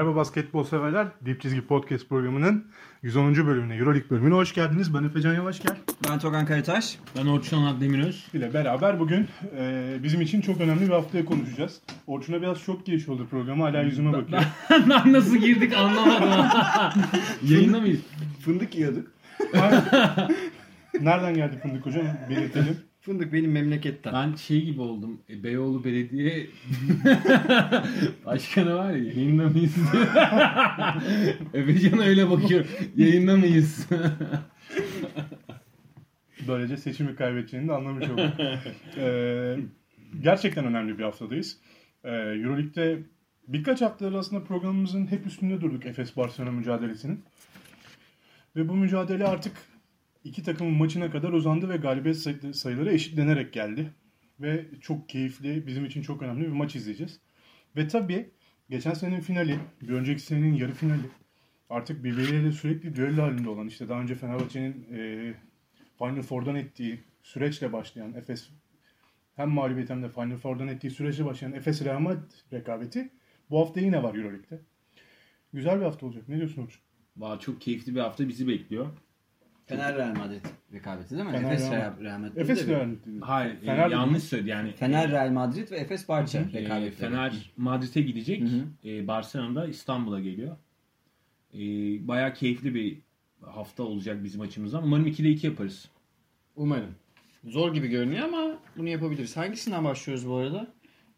Merhaba basketbol severler. Dip Çizgi Podcast programının 110. bölümüne, Euroleague bölümüne hoş geldiniz. Ben Efecan Yavaş gel. Ben Togan Karataş. Ben Orçun Anat Demiröz. ile beraber bugün e, bizim için çok önemli bir haftaya konuşacağız. Orçun'a biraz çok giriş oldu programı. Hala yüzüme bakıyor. Ben nasıl girdik anlamadım. Yayında mıyız? Fındık yiyorduk. Nereden geldi Fındık Hocam? Belirtelim. Fındık benim memleketten. Ben şey gibi oldum. E, Beyoğlu Belediye Başkanı var ya yayında mıyız? Efecan öyle bakıyor. Yayında mıyız? Böylece seçimi kaybedeceğini de anlamış olduk. E, gerçekten önemli bir haftadayız. E, Euroleague'de birkaç haftadır aslında programımızın hep üstünde durduk Efes Barcelona mücadelesinin. Ve bu mücadele artık iki takımın maçına kadar uzandı ve galibiyet say- sayıları eşitlenerek geldi. Ve çok keyifli, bizim için çok önemli bir maç izleyeceğiz. Ve tabii geçen senenin finali, bir önceki senenin yarı finali, artık birbirleriyle sürekli düello halinde olan, işte daha önce Fenerbahçe'nin e, Final Four'dan ettiği süreçle başlayan Efes hem mağlubiyet hem de Final Four'dan ettiği süreçle başlayan Efes Real Madrid rekabeti bu hafta yine var Euroleague'de. Güzel bir hafta olacak. Ne diyorsun Orçun? Valla çok keyifli bir hafta bizi bekliyor. Fener Real Madrid rekabeti değil mi? Fener Efes Real Real, Madrid. Efes? Real Madrid. Hayır e, Fener- yanlış söyledi yani. Fener Real Madrid ve Efes Barça e, rekabeti. Fener Madrid'e gidecek. E, Barcelona da İstanbul'a geliyor. E, bayağı keyifli bir hafta olacak bizim açımızdan. Umarım 2'de 2 yaparız. Umarım. Zor gibi görünüyor ama bunu yapabiliriz. Hangisinden başlıyoruz bu arada?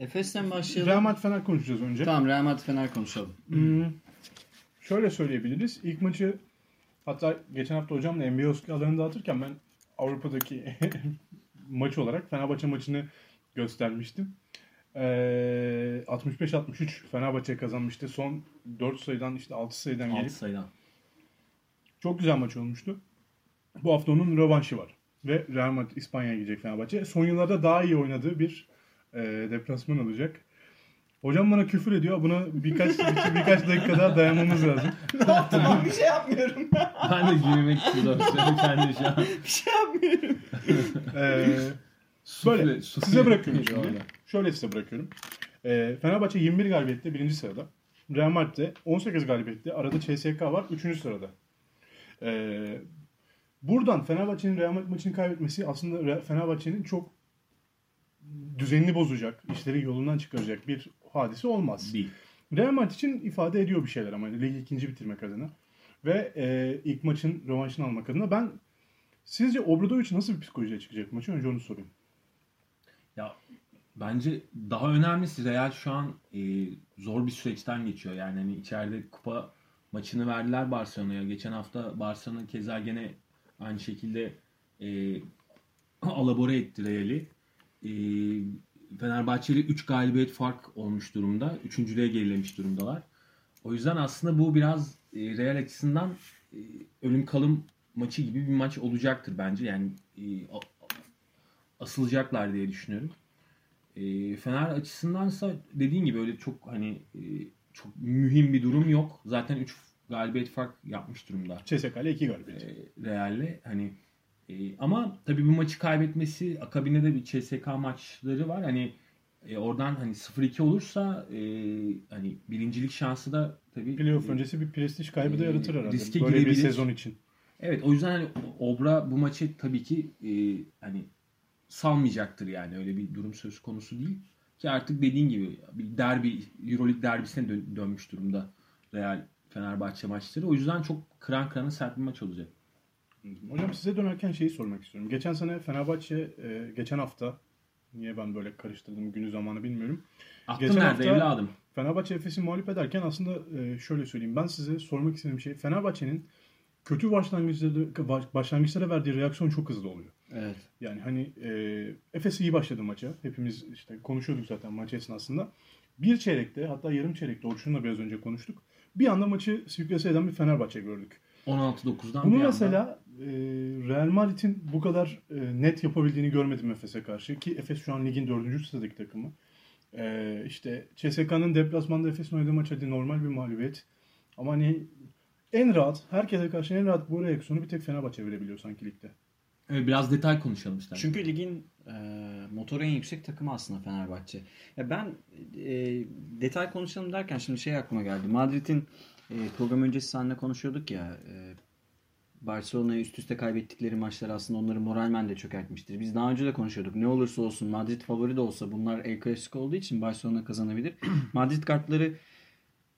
Efes'ten başlayalım. Real Madrid Fener konuşacağız önce. Tamam Real Madrid Fener konuşalım. Hmm, şöyle söyleyebiliriz. İlk maçı hatta geçen hafta hocamla NBA Oscar'larını dağıtırken ben Avrupa'daki maç olarak Fenerbahçe maçını göstermiştim. Ee, 65-63 Fenerbahçe kazanmıştı. Son 4 sayıdan işte 6 sayıdan 6 gelip sayıdan. çok güzel maç olmuştu. Bu hafta onun rövanşı var. Ve Real Madrid İspanya'ya gidecek Fenerbahçe. Son yıllarda daha iyi oynadığı bir e, deplasman olacak. Hocam bana küfür ediyor. Buna birkaç bir- birkaç dakika daha dayanmamız lazım. tamam bir şey yapmıyorum. Ben de gülmek söylüyorum kendi şu an. bir şey yapmıyorum. Ee, böyle Sufle- size bırakıyorum şimdi. orada. Şöyle size bırakıyorum. Ee, Fenerbahçe 21 galibiyette birinci sırada. Real Madrid'de 18 galibiyette. Arada CSK var 3. sırada. Ee, buradan Fenerbahçe'nin Real Madrid maçını kaybetmesi aslında Fenerbahçe'nin çok düzenini bozacak, işleri yolundan çıkaracak bir hadise olmaz. Değil. Real Madrid için ifade ediyor bir şeyler ama ligi ikinci bitirmek adına. Ve e, ilk maçın rövanşını almak adına. Ben sizce Obradovic nasıl bir psikolojiye çıkacak maçı? Önce onu sorayım. Ya bence daha önemlisi Real şu an e, zor bir süreçten geçiyor. Yani hani içeride kupa maçını verdiler Barcelona'ya. Geçen hafta Barcelona keza gene aynı şekilde e, alabora etti Real'i. E, Fenerbahçe ile 3 galibiyet fark olmuş durumda. Üçüncülüğe gerilemiş durumdalar. O yüzden aslında bu biraz e, Real açısından e, ölüm kalım maçı gibi bir maç olacaktır bence. Yani e, asılacaklar diye düşünüyorum. E, Fener açısındansa dediğin gibi öyle çok hani e, çok mühim bir durum yok. Zaten 3 galibiyet fark yapmış durumda. CSK ile 2 galibiyet. E, Real'le hani e, ama tabii bu maçı kaybetmesi akabinde de bir CSK maçları var. Hani e, oradan hani 0-2 olursa e, hani birincilik şansı da tabii Playoff e, öncesi bir prestij kaybı da Ee, yaratır herhalde. riske Böyle bir girebilir. sezon için. Evet o yüzden hani Obra bu maçı tabii ki e, hani salmayacaktır yani öyle bir durum söz konusu değil. Ki artık dediğin gibi bir derbi Euroleague derbisine dön- dönmüş durumda Real Fenerbahçe maçları. O yüzden çok kıran kırana sert bir maç olacak. Hocam size dönerken şeyi sormak istiyorum. Geçen sene Fenerbahçe, e, geçen hafta niye ben böyle karıştırdım günü zamanı bilmiyorum. Aklım Geçen nerede hafta- evladım? Fenerbahçe Efes'i mağlup ederken aslında e, şöyle söyleyeyim. Ben size sormak istediğim şey Fenerbahçe'nin kötü başlangıçlara, başlangıçlara verdiği reaksiyon çok hızlı oluyor. Evet. Yani hani e, Efes iyi başladı maça. Hepimiz işte konuşuyorduk zaten maç esnasında. Bir çeyrekte hatta yarım çeyrekte Orçun'la biraz önce konuştuk. Bir anda maçı sürklase eden bir Fenerbahçe gördük. 16-9'dan Bunu bir anda. mesela e, Real Madrid'in bu kadar e, net yapabildiğini görmedim Efes'e karşı. Ki Efes şu an ligin dördüncü sıradaki takımı. E, işte CSK'nın deplasmanda Efes'in oynadığı maç hadi normal bir mağlubiyet. Ama hani en rahat, herkese karşı en rahat bu reaksiyonu bir tek Fenerbahçe verebiliyor sanki ligde. Evet, biraz detay konuşalım işte. Çünkü ligin e, motoru en yüksek takımı aslında Fenerbahçe. Ya ben e, detay konuşalım derken şimdi şey aklıma geldi. Madrid'in e, program öncesi seninle konuşuyorduk ya. E, Barcelona'ya üst üste kaybettikleri maçlar aslında onları moralmen de çökertmiştir. Biz daha önce de konuşuyorduk. Ne olursa olsun Madrid favori de olsa bunlar El Clasico olduğu için Barcelona kazanabilir. Madrid kartları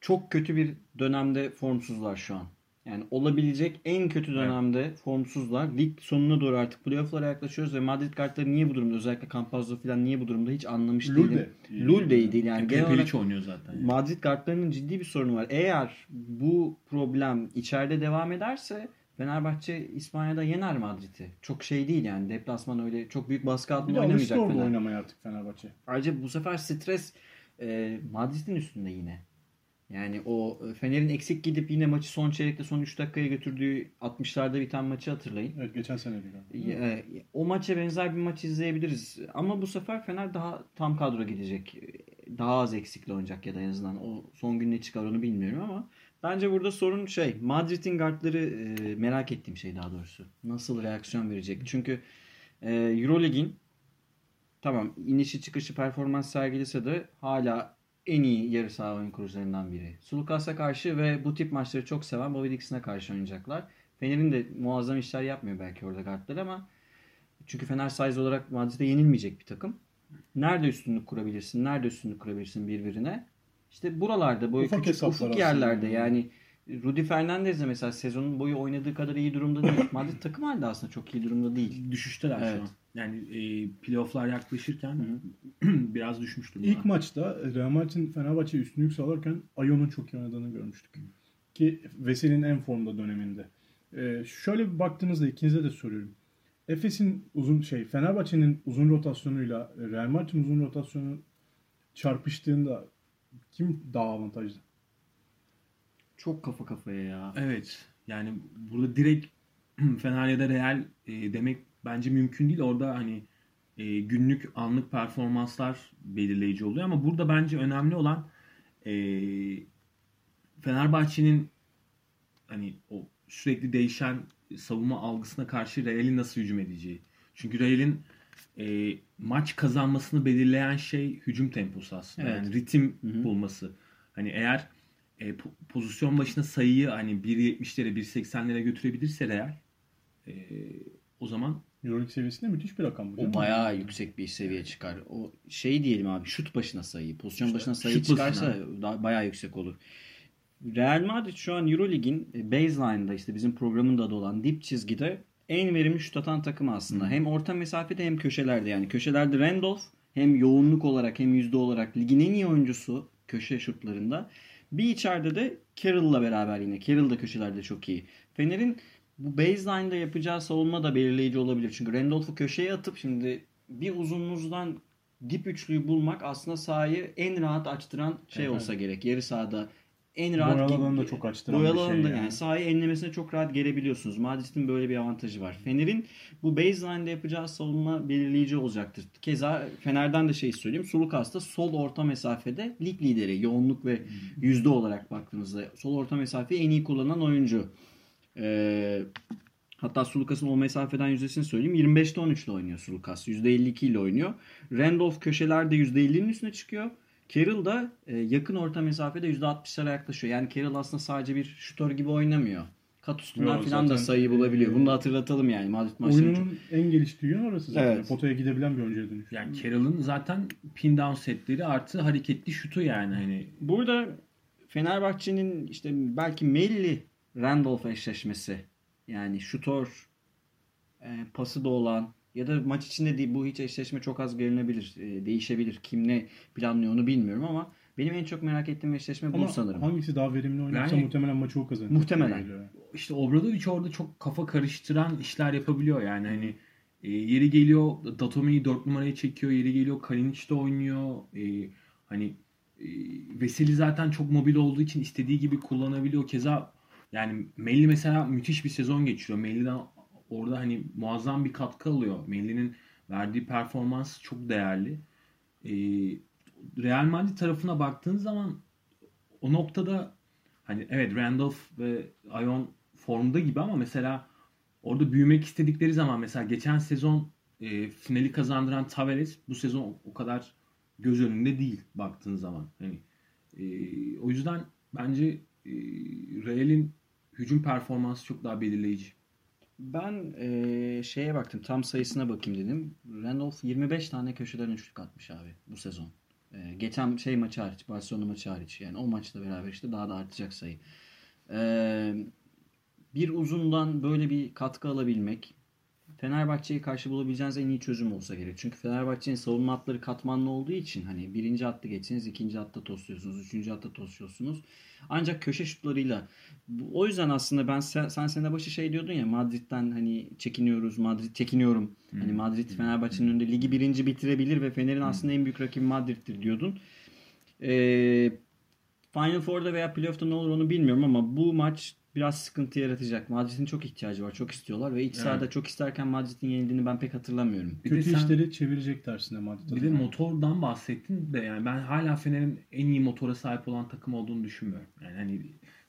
çok kötü bir dönemde formsuzlar şu an. Yani olabilecek en kötü dönemde formsuzlar. Lig sonuna doğru artık playoff'lara yaklaşıyoruz ve Madrid kartları niye bu durumda? Özellikle Campazzo falan niye bu durumda hiç anlamış Lul değilim. de. Lul de iyi değil yani. Yani Genel olarak oynuyor zaten. yani. Madrid kartlarının ciddi bir sorunu var. Eğer bu problem içeride devam ederse Fenerbahçe İspanya'da yener Madrid'i. Çok şey değil yani. Deplasman öyle çok büyük baskı Bir altında de oynamayacak orada Fener. oynamaya artık Fenerbahçe. Ayrıca bu sefer stres e, Madrid'in üstünde yine. Yani o e, Fener'in eksik gidip yine maçı son çeyrekte son 3 dakikaya götürdüğü 60'larda biten maçı hatırlayın. Evet geçen sene değil. E, o maça benzer bir maç izleyebiliriz. Ama bu sefer Fener daha tam kadro gidecek. Daha az eksikle oynayacak ya da en azından o son gün ne çıkar onu bilmiyorum ama bence burada sorun şey Madrid'in guardları e, merak ettiğim şey daha doğrusu. Nasıl reaksiyon verecek? Çünkü e, Eurolig'in tamam inişi çıkışı performans sergilese de hala en iyi yarı saha oyun kurucularından biri. Sulukas'a karşı ve bu tip maçları çok seven Bobby Dixon'a karşı oynayacaklar. Fener'in de muazzam işler yapmıyor belki orada kartlar ama çünkü Fener size olarak Madrid'e yenilmeyecek bir takım. Nerede üstünlük kurabilirsin? Nerede üstünlük kurabilirsin birbirine? İşte buralarda böyle Ufak küçük ufuk yerlerde yani Rudy Fernandez de mesela sezonun boyu oynadığı kadar iyi durumda değil. Madrid takım halde aslında çok iyi durumda değil. Düşüşteler Evet. şu an. Yani e, playofflar yaklaşırken biraz düşmüş durumda. İlk maçta Real Madrid'in Fenerbahçe üstünlük sağlarken Ayon'un çok iyi oynadığını görmüştük. Ki Veseli'nin en formda döneminde. Ee, şöyle bir baktığınızda ikinize de soruyorum. Efes'in uzun şey Fenerbahçe'nin uzun rotasyonuyla Real Madrid'in uzun rotasyonu çarpıştığında kim daha avantajlı? Çok kafa kafaya ya. Evet. Yani burada direkt Fener ya da Real e, demek bence mümkün değil. Orada hani e, günlük anlık performanslar belirleyici oluyor ama burada bence önemli olan e, Fenerbahçe'nin hani o sürekli değişen savunma algısına karşı Real'in nasıl hücum edeceği. Çünkü Real'in e, maç kazanmasını belirleyen şey hücum temposu aslında. Evet. Yani ritim Hı hı. bulması. Hani eğer e, po- pozisyon başına sayıyı hani 1.70'lere 1.80'lere götürebilirse Real e, o zaman Euroleague seviyesinde müthiş bir rakam bu. O bayağı yüksek bir seviye çıkar. O şey diyelim abi şut başına sayı, pozisyon İşte başına sayı çıkarsa başına. daha bayağı yüksek olur. Real Madrid şu an Eurolig'in baseline'da işte bizim programın da adı olan dip çizgide en verimli şut atan takım aslında. Hem orta mesafede hem köşelerde yani. Köşelerde Randolph hem yoğunluk olarak hem yüzde olarak ligin en iyi oyuncusu köşe şutlarında. Bir içeride de Carroll'la beraber yine. Carroll da köşelerde çok iyi. Fener'in bu baseline'da yapacağı savunma da belirleyici olabilir. Çünkü Randolph'u köşeye atıp şimdi bir uzunluğundan dip üçlüyü bulmak aslında sahayı en rahat açtıran şey Evet. olsa gerek. Yarı sahada en rahat Boyalı gi- alanı da çok açtıran boyalı bir şey yani. yani. sahayı enlemesine çok rahat gelebiliyorsunuz. Madrid'in böyle bir avantajı var. Fener'in bu baseline'de yapacağı savunma belirleyici olacaktır. Keza Fener'den de şey söyleyeyim. Sulukas'ta sol orta mesafede lig lideri. Yoğunluk ve yüzde olarak baktığınızda sol orta mesafeyi en iyi kullanan oyuncu. Ee, hatta Sulukas'ın o mesafeden yüzdesini söyleyeyim. 25'te 13 ile oynuyor Sulukas. %52 ile oynuyor. Randolph köşelerde %50'nin üstüne çıkıyor. Carroll da e, yakın orta mesafede %60'lara yaklaşıyor. Yani Carroll aslında sadece bir şutör gibi oynamıyor. Kat üstünden falan da sayı bulabiliyor. e, Bunu da hatırlatalım yani Madrid maçlarını. çok- Oyunun en geliştiği yön orası zaten. Evet. Potaya gidebilen bir oyuncuya dönüş. yani Carroll'ın zaten pin down setleri artı hareketli şutu yani hani Burada Fenerbahçe'nin işte belki Melli Randolph eşleşmesi yani şutör e, pası da olan ya da maç içinde değil bu hiç eşleşme çok az görünebilir. e, değişebilir. Kim ne planlıyor onu bilmiyorum ama benim en çok merak ettiğim eşleşme bu Ama sanırım. hangisi daha verimli oynarsa Yani- muhtemelen maçı o kazanır. Muhtemelen. İşte Obradovic orada çok kafa karıştıran işler yapabiliyor yani hani e, yeri geliyor Datome'yi 4 numaraya çekiyor yeri geliyor Kalinic de oynuyor e, hani e, Veseli zaten çok mobil olduğu için istediği gibi kullanabiliyor keza yani Melli mesela müthiş bir sezon geçiriyor Melli'den orada hani muazzam bir katkı alıyor Melli'nin verdiği performans çok değerli e, Real Madrid tarafına baktığın zaman o noktada hani evet Randolph ve Ion formda gibi ama mesela orada büyümek istedikleri zaman mesela geçen sezon e, finali kazandıran Tavares bu sezon o kadar göz önünde değil baktığın zaman. Hani e, o yüzden bence e, Real'in hücum performansı çok daha belirleyici. Ben e, şeye baktım tam sayısına bakayım dedim. Randolph 25 tane köşeden üçlük atmış abi bu sezon. E, geçen şey maçı hariç, Barcelona maçı hariç. Yani o maçla beraber işte daha da artacak sayı. E, bir uzundan böyle bir katkı alabilmek Fenerbahçe'yi karşı bulabileceğiniz en iyi çözüm olsa gerek. Çünkü Fenerbahçe'nin savunma hatları katmanlı olduğu için hani birinci hattı geçseniz ikinci hatta tosluyorsunuz, üçüncü hatta tosluyorsunuz. Ancak köşe şutlarıyla o yüzden aslında ben sen, sen sene başı şey diyordun ya Madrid'den hani çekiniyoruz, Madrid çekiniyorum. Hmm. Hani Madrid Fenerbahçe'nin önünde ligi birinci bitirebilir ve Fener'in hmm. aslında en büyük rakibi Madrid'dir diyordun. Ee, Final Four'da veya playoff'ta ne olur onu bilmiyorum ama bu maç biraz sıkıntı yaratacak. Madrid'in çok ihtiyacı var. Çok istiyorlar ve iç sahada evet. çok isterken Madrid'in yenildiğini ben pek hatırlamıyorum. Bir Kötü sen, işleri çevirecek dersinde Madrid. Bir de motordan bahsettin de yani ben hala Fener'in en iyi motora sahip olan takım olduğunu düşünmüyorum. Yani hani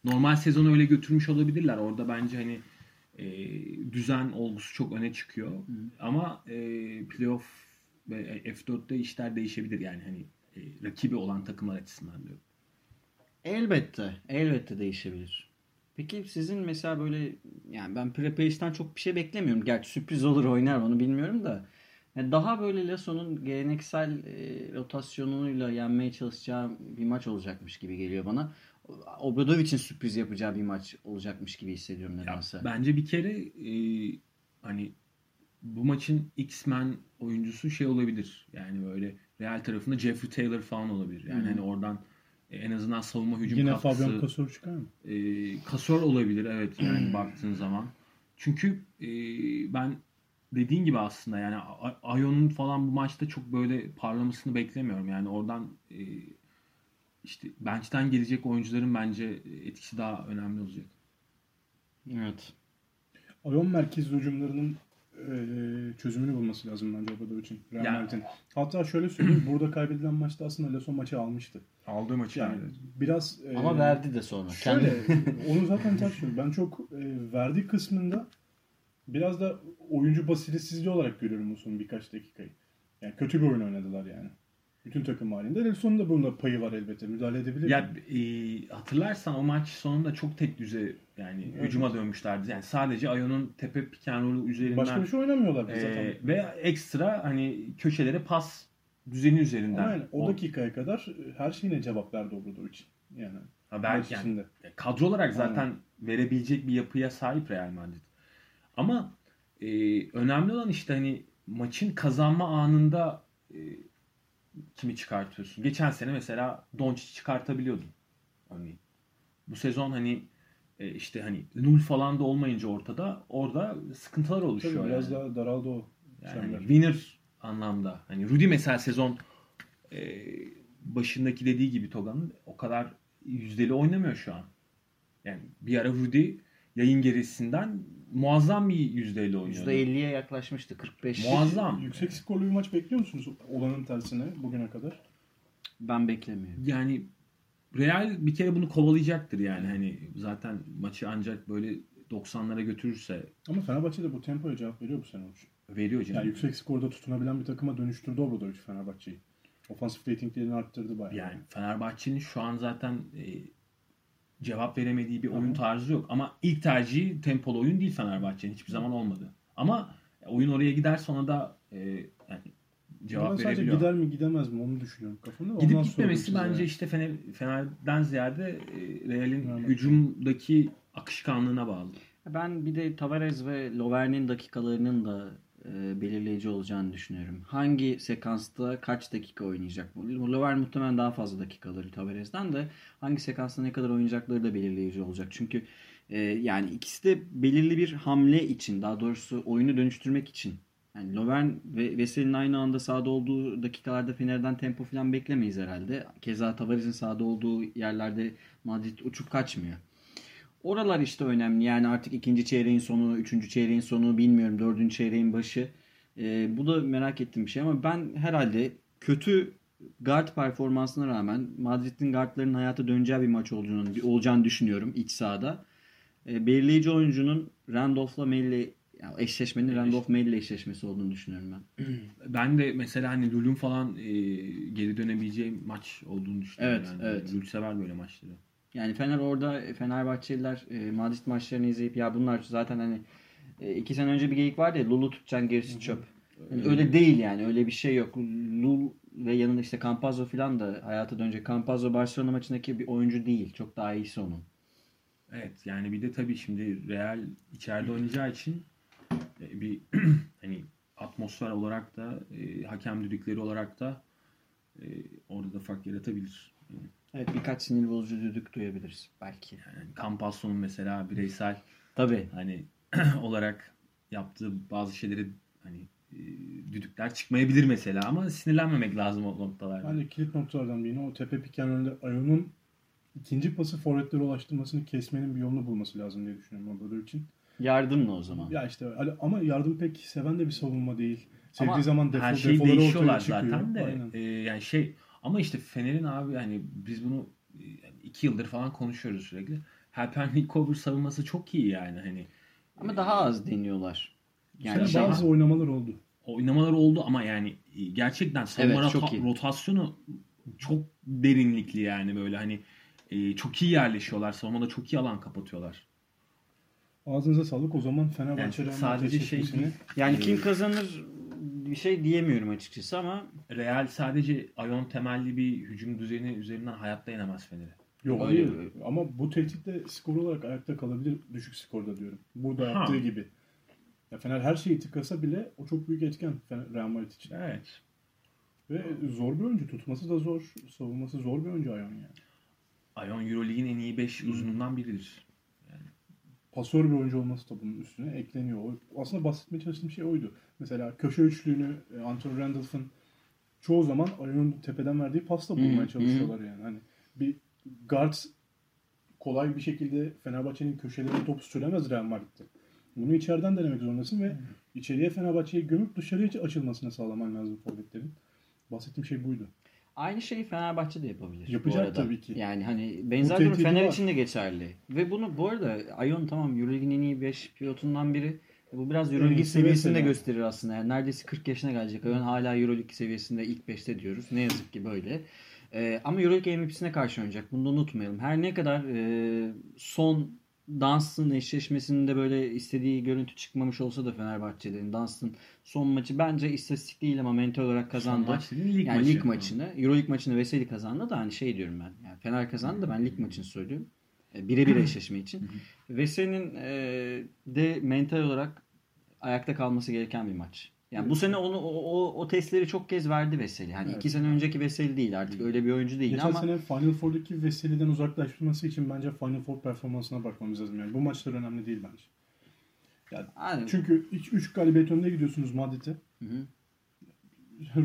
normal sezonu öyle götürmüş olabilirler. Orada bence hani e, düzen olgusu çok öne çıkıyor. Hı. Ama e, playoff ve F4'te işler değişebilir yani hani e, rakibi olan takımlar açısından diyorum. Elbette. Elbette değişebilir. Peki sizin mesela böyle yani ben Prepage'den çok bir şey beklemiyorum. Gerçi sürpriz olur oynar onu bilmiyorum da. Yani daha böyle Lasso'nun geleneksel e, rotasyonuyla yenmeye çalışacağı bir maç olacakmış gibi geliyor bana. Obradovic'in sürpriz yapacağı bir maç olacakmış gibi hissediyorum nedense. Ya, bence bir kere e, hani bu maçın X-Men oyuncusu şey olabilir. Yani böyle Real tarafında Jeffrey Taylor falan olabilir. Yani hmm. hani oradan e, en azından savunma hücum Yine katkısı. Fabian Kasor çıkar mı? E, Kasor olabilir evet yani baktığın zaman. Çünkü e, ben dediğin gibi aslında yani Ayon'un falan bu maçta çok böyle parlamasını beklemiyorum. Yani oradan e, işte bench'ten gelecek oyuncuların bence etkisi daha önemli olacak. Evet. Ayon merkez hücumlarının çözümünü bulması lazım bence Obradovic için. Real Madrid'in. Hatta şöyle söyleyeyim. burada kaybedilen maçta aslında Lasso maçı almıştı. Aldığı maçı yani. Biraz Ama e, verdi de sonra. Şöyle onu zaten tartışıyorum. Ben çok e, verdiği kısmında biraz da oyuncu basiretsizliği olarak görüyorum bu son birkaç dakikayı. Yani kötü bir oyun oynadılar yani. Bütün takım halinde. Nelson'un da bunda payı var elbette. Müdahale edebilir. Ya e, hatırlarsan o maç sonunda çok tek düze yani evet. hücuma dönmüşlerdi. Yani sadece Ayon'un tepe piken rolü üzerinden. Başka bir şey oynamıyorlar e, zaten. Ve ekstra hani köşelere pas düzeni üzerinden. Ama yani o, o dakikaya kadar her şeyine cevap verdi Obradovic. Yani. Ha belki yani, kadro olarak zaten Aynen. verebilecek bir yapıya sahip Real Madrid. Ama e, önemli olan işte hani maçın kazanma anında e, kimi çıkartıyorsun? Geçen sene mesela Doncic çıkartabiliyordun. Hani bu sezon hani e, işte hani Nul falan da olmayınca ortada orada sıkıntılar oluşuyor. Tabii biraz yani. daha daraldı o. Yani hani winner anlamda. Hani Rudy mesela sezon e, başındaki dediği gibi Toga'nın o kadar yüzdeli oynamıyor şu an. Yani bir ara Rudy yayın gerisinden muazzam bir yüzdeyle oynuyor. %50'ye yaklaşmıştı. 45. Muazzam. Yüksek skorlu bir maç bekliyor musunuz olanın tersine bugüne kadar? Ben beklemiyorum. Yani Real bir kere bunu kovalayacaktır yani. Hani zaten maçı ancak böyle 90'lara götürürse. Ama Fenerbahçe de bu tempoya cevap veriyor bu sene için. Veriyor canım. Yani yüksek skorda tutunabilen bir takıma dönüştürdü Obradovic Fenerbahçe'yi. Ofansif ratinglerini arttırdı bayağı. Yani Fenerbahçe'nin şu an zaten e, cevap veremediği bir oyun tarzı yok. Ama ilk tercihi tempolu oyun değil Fenerbahçe'nin. Hiçbir zaman olmadı. Ama oyun oraya gider sonra da e, yani cevap ben sadece gider mi gidemez mi onu düşünüyorum kafamda. Gidip gitmemesi bence yani. işte Fener, Fener'den ziyade e, Real'in yani. hücumdaki akışkanlığına bağlı. Ben bir de Tavares ve Lovern'in dakikalarının da e, belirleyici olacağını düşünüyorum. Hangi sekansta kaç dakika oynayacak? Lover muhtemelen daha fazla dakika alır Tavares'den de hangi sekansta ne kadar oynayacakları da belirleyici olacak. Çünkü e, yani ikisi de belirli bir hamle için daha doğrusu oyunu dönüştürmek için yani Lovern ve Veseli'nin aynı anda sahada olduğu dakikalarda Fener'den tempo falan beklemeyiz herhalde. Keza Tavares'in sahada olduğu yerlerde Madrid uçup kaçmıyor. Oralar işte önemli. Yani artık ikinci çeyreğin sonu, üçüncü çeyreğin sonu bilmiyorum. Dördüncü çeyreğin başı. E, bu da merak ettiğim bir şey ama ben herhalde kötü guard performansına rağmen Madrid'in guardlarının hayata döneceği bir maç olduğunu, olacağını düşünüyorum iç sahada. E, belirleyici oyuncunun Randolph'la Melli yani eşleşmenin Randolph Mail ile eşleşmesi olduğunu düşünüyorum ben. Ben de mesela hani Lul'ün falan e, geri dönebileceği maç olduğunu düşünüyorum. Evet, yani. evet. Lul sever böyle maçları. Yani Fener orada Fenerbahçeliler e, Madrid maçlarını izleyip ya bunlar zaten hani e, iki sene önce bir geyik vardı ya Lul'u tutacaksın gerisi çöp. Yani öyle değil yani öyle bir şey yok. Lul ve yanında işte Campazzo falan da hayata dönecek. Campazzo Barcelona maçındaki bir oyuncu değil. Çok daha iyisi onun. Evet yani bir de tabii şimdi Real içeride oynayacağı için e, bir hani atmosfer olarak da e, hakem düdükleri olarak da e, orada da fark yaratabilir. Evet birkaç sinir bozucu düdük duyabiliriz belki. Yani Campazzo'nun mesela bireysel Tabii. hani olarak yaptığı bazı şeyleri hani e, düdükler çıkmayabilir mesela ama sinirlenmemek lazım o noktalarda. Bence kilit noktalardan birine o tepe piken önünde Ayon'un ikinci pası forvetlere ulaştırmasını kesmenin bir yolunu bulması lazım diye düşünüyorum Obradovic için. Yardımla o zaman. Ya işte hani ama yardım pek seven de bir savunma değil. Sevdiği Ama zaman defol, her şey defoları ortaya değişiyorlar çıkıyor. zaten de Aynen. e, yani şey ama işte Fener'in abi hani biz bunu e, yani iki yıldır falan konuşuyoruz sürekli. Helper savunması çok iyi yani hani Ama daha az deniyorlar. Yani şey, bazı oynamalar oldu. oynamalar oldu ama yani e, gerçekten savunma Evet, çok rota- iyi. rotasyonu çok derinlikli yani böyle hani e, çok iyi yerleşiyorlar. Savunmada çok iyi alan kapatıyorlar. Ağzınıza sağlık. O zaman Fenerbahçe Yani sadece şey yani e, kim kazanır bir şey diyemiyorum açıkçası ama Real sadece Ayon temelli bir hücum düzeni üzerinden hayatta yenemez Fener'i. Yok Öyle mi? Ama bu tehditle skor olarak ayakta kalabilir düşük skorda diyorum. Burada Ha. yaptığı gibi. Ya Fener her şeyi tıkasa bile o çok büyük etken Fener, Real Madrid için. Evet. Ve zor bir oyuncu. Tutması da zor. Savunması zor bir oyuncu Ayon yani. Ayon Euroleague'in en iyi 5 uzunundan biridir. Pasör bir oyuncu olması da bunun üstüne ekleniyor. Aslında bahsetmeye çalıştığım şey oydu. Mesela köşe üçlüğünü e, Anthony Randolph'ın çoğu zaman ayağının tepeden verdiği pasla bulmaya çalışıyorlar yani. Hani bir guard kolay bir şekilde Fenerbahçe'nin köşelerine top süremez Real Madrid'de. Bunu içeriden denemek zorundasın ve içeriye Fenerbahçe'yi gömüp dışarıya açılmasını sağlaman lazım forvetlerin. Bahsettiğim şey buydu. Aynı şeyi Fenerbahçe de yapabilir. Yapacak tabii ki. Yani hani benzer durum Fener var. için de geçerli. Ve bunu bu arada Ayon tamam Euroleague'in en iyi 5 pilotundan biri. Bu biraz Euroleague iyisi seviyesini de gösterir aslında. Yani neredeyse 40 yaşına gelecek. Ayon hala Euroleague seviyesinde ilk 5'te diyoruz. Ne yazık ki böyle. Ee, ama Euroleague MVP'sine karşı oynayacak. Bunu da unutmayalım. Her ne kadar e, son Dunstan eşleşmesinde böyle istediği görüntü çıkmamış olsa da Fenerbahçe'nin Dunstan son maçı bence istatistik değil ama mental olarak kazandı. Son maç dediğin lig yani maçı. lig maçını, Euroleague maçını Veseli kazandı da hani şey diyorum ben. Yani Fener kazandı da ben lig maçını söylüyorum. E, Birebir eşleşme için. Veseli'nin e, de mental olarak ayakta kalması gereken bir maç. Yani bu sene onu o, o, o testleri çok kez verdi Veseli. Hani Evet. iki sene önceki Veseli değil artık öyle bir oyuncu değil Geçen ama sene Final Four'daki Veseli'den uzaklaşması için bence Final Four performansına bakmamız lazım. Yani bu maçlar önemli değil bence. Hani- Çünkü 3 galibiyet önüne gidiyorsunuz Madrid'e. Hı hı.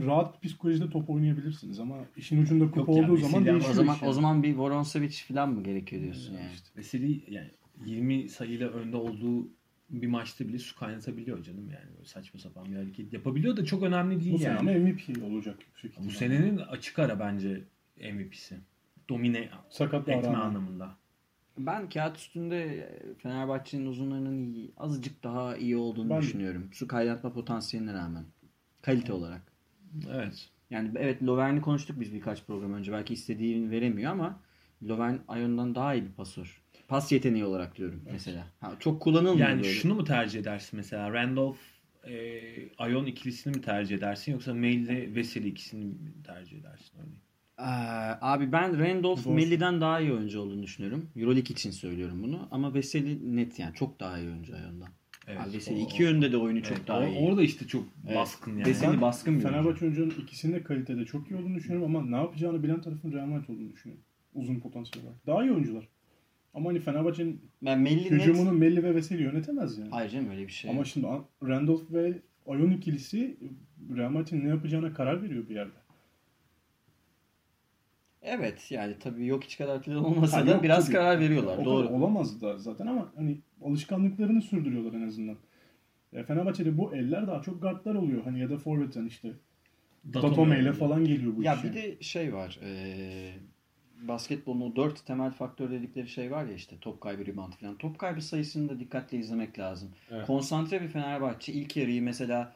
Rahat bir psikolojide top oynayabilirsiniz ama işin ucunda kupa Yok yani olduğu zaman Veseli değişiyor o zaman yani. o zaman bir Voronsevic falan mı gerekiyor diyorsun yani. işte. Veseli yani 20 sayıyla önde olduğu bir maçta bile su kaynatabiliyor canım yani. Böyle saçma sapan bir hareket yapabiliyor da çok önemli değil Bu sene yani. ama MVP olacak yüksek Bu senenin açık ara bence MVP'si. Domine sakatlığa etme rağmen. anlamında. Ben kağıt üstünde Fenerbahçe'nin uzunlarının iyi, azıcık daha iyi olduğunu Ben düşünüyorum. Su kaynatma potansiyeline rağmen. Kalite olarak. Evet. Yani evet Lovern'i konuştuk biz birkaç program önce. Belki istediğini veremiyor ama Lovern Ayon'dan daha iyi bir pasör. Pas yeteneği olarak diyorum mesela. Ha, çok kullanılmıyor Yani böyle. şunu mu tercih edersin mesela? Randolph e, Ayon ikilisini mi tercih edersin yoksa Mail ile Veseli ikisini mi tercih edersin? Örneğin? Aa, abi ben Randolph. Melli'den daha iyi oyuncu olduğunu düşünüyorum. Euroleague için söylüyorum bunu. Ama Veseli net yani çok daha iyi oyuncu Ayon'dan. Abi Veseli o- iki yönde de oyunu çok evet, daha o- iyi. Orada işte çok Evet. baskın yani. Veseli baskın bir oyuncu. Fenerbahçe oyuncunun ikisinin de kalitede çok iyi olduğunu düşünüyorum ama ne yapacağını bilen tarafın Real Madrid olduğunu düşünüyorum. Uzun potansiyel var. Daha iyi oyuncular. Ama hani Fenerbahçe'nin Ben Melli net... hücumunu Melli ve Veseli yönetemez yani. Hayır canım öyle bir şey. Ama şimdi Randolph ve Ayon ikilisi Real Madrid'in ne yapacağına karar veriyor bir yerde. Evet yani tabii yok hiç kadar plan olmasa Ha, da yok biraz tabii. karar veriyorlar. O Doğru. olamaz da zaten ama hani alışkanlıklarını sürdürüyorlar en azından. Ya Fenerbahçe'de bu eller daha çok guardlar oluyor. Hani ya da forvet'ten işte Datome ile falan geliyor bu Ya iş bir yani. de şey var. eee, basketbolun o dört temel faktör dedikleri şey var ya işte top kaybı, rebound falan. Top kaybı sayısını da dikkatle izlemek lazım. Evet. Konsantre bir Fenerbahçe ilk yarıyı mesela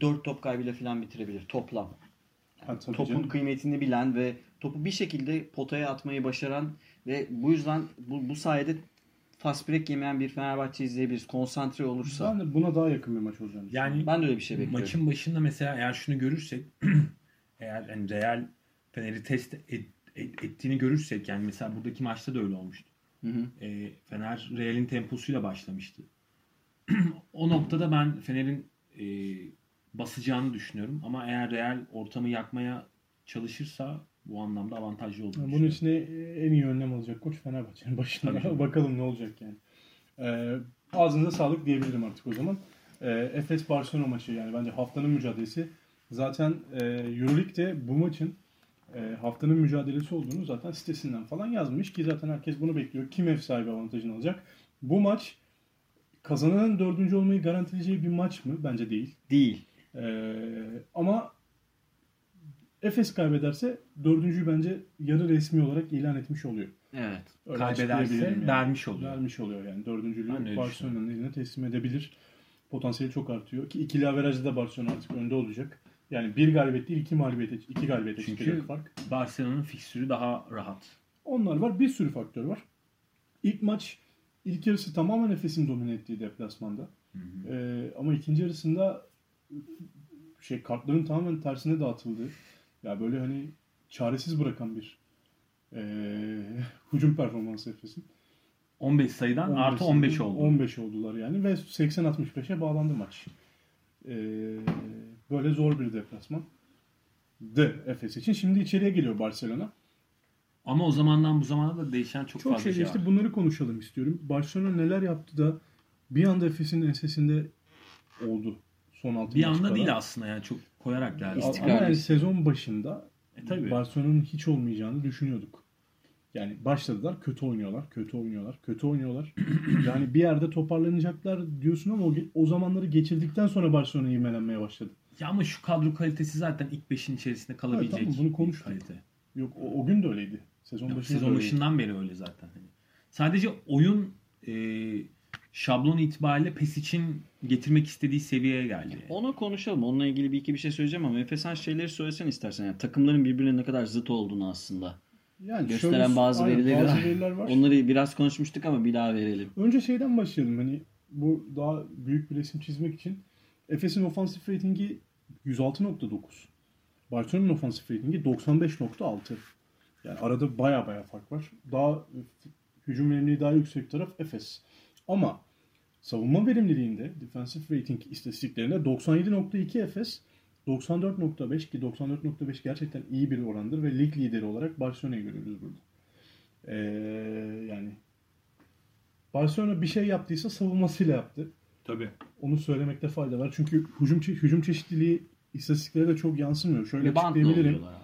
dört top kaybıyla falan bitirebilir toplam. Ha, tabii Topun canım. kıymetini bilen ve topu bir şekilde potaya atmayı başaran ve bu yüzden bu, bu sayede fast break yemeyen bir Fenerbahçe izleyebiliriz. Konsantre olursa. Ben de buna daha yakın bir maç olacağını. Yani Ben de öyle bir şey bekliyorum. maçın başında mesela eğer şunu görürsek eğer hani Real Fener'i test et- ettiğini görürsek yani mesela buradaki maçta da öyle olmuştu. Hı hı. E, Fener Real'in temposuyla başlamıştı. o noktada ben Fener'in e, basacağını düşünüyorum. Ama eğer Real ortamı yakmaya çalışırsa bu anlamda avantajlı olduğunu Yani bunun içine en iyi önlem alacak koç Fenerbahçe'nin başında. Tabii. Bakalım ne olacak yani. Ee, ağzınıza sağlık diyebilirim artık o zaman. Ee, Efes Barcelona maçı yani bence haftanın mücadelesi. Zaten e, Euroleague'de bu maçın e, haftanın mücadelesi olduğunu zaten sitesinden falan yazmış ki zaten herkes bunu bekliyor. Kim ev sahibi avantajını alacak? Bu maç kazananın dördüncü olmayı garantileyeceği bir maç mı? Bence değil. Değil. Ee, ama Efes kaybederse dördüncüyü bence yarı resmi olarak ilan etmiş oluyor. Evet. Öyle Kaybederse yani. vermiş oluyor. Vermiş oluyor yani. Dördüncülüğü Barcelona'nın eline teslim edebilir. Potansiyeli çok artıyor. Ki ikili averajda da Barcelona artık önde olacak. Yani bir galibiyet değil iki mağlubiyete, iki galibiyete Çünkü- çıkacak fark. Barcelona'nın fikstürü daha rahat. Onlar var. Bir sürü faktör var. İlk maç ilk yarısı tamamen Efes'in domine ettiği deplasmanda. Ee, ama ikinci yarısında şey kartların tamamen tersine dağıtıldığı ya böyle hani çaresiz bırakan bir ee, hücum performansı Efes'in. 15 sayıdan 15 artı 15 oldu. 15 oldular yani ve 80-65'e bağlandı maç. Ee, böyle zor bir deplasman. De Efes için. Şimdi içeriye geliyor Barcelona. Ama o zamandan bu zamana da değişen çok, Çok fazla şey şey işte var. bunları konuşalım istiyorum. Barcelona neler yaptı da bir anda Efes'in ensesinde oldu son altı Bir anda kadar. değil aslında yani çok koyarak geldi. Ama İstikrarlı. yani sezon başında E, tabii. Barcelona'nın hiç olmayacağını düşünüyorduk. Yani başladılar kötü oynuyorlar, kötü oynuyorlar, kötü oynuyorlar. yani bir yerde toparlanacaklar diyorsun ama o, o zamanları geçirdikten sonra Barcelona ivmelenmeye başladı. Ya ama şu kadro kalitesi zaten ilk 5'in içerisinde kalabilecek Evet, tamam, bunu konuştuk. kalite. Yok o, o gün de öyleydi. Sezon Yok, sezon öyleydi. başından beri öyle zaten. Hani Sadece oyun e, şablon itibariyle PES için getirmek istediği seviyeye geldi. Onu konuşalım. Onunla ilgili bir iki bir şey söyleyeceğim ama Efe sen şeyleri söylesen istersen. Yani takımların birbirine ne kadar zıt olduğunu aslında. Yani gösteren şöyle- bazı aynen, verileri bazı veriler var. Onları biraz konuşmuştuk ama bir daha verelim. Önce şeyden başlayalım hani bu daha büyük bir resim çizmek için. Efes'in ofansif ratingi 106.9. Barcelona'nın ofansif ratingi 95.6. Yani arada baya baya fark var. Daha hücum verimliliği daha yüksek taraf Efes. Ama savunma verimliliğinde defensive rating istatistiklerinde 97.2 Efes 94.5 ki 94.5 gerçekten iyi bir orandır ve lig lideri olarak Barcelona'yı görüyoruz burada. Ee, yani Barcelona bir şey yaptıysa savunmasıyla yaptı. Tabii. Onu söylemekte fayda var. Çünkü hücum çe- hücum çeşitliliği istatistiklere de çok yansımıyor. Şöyle Reboundla açıklayabilirim. abi.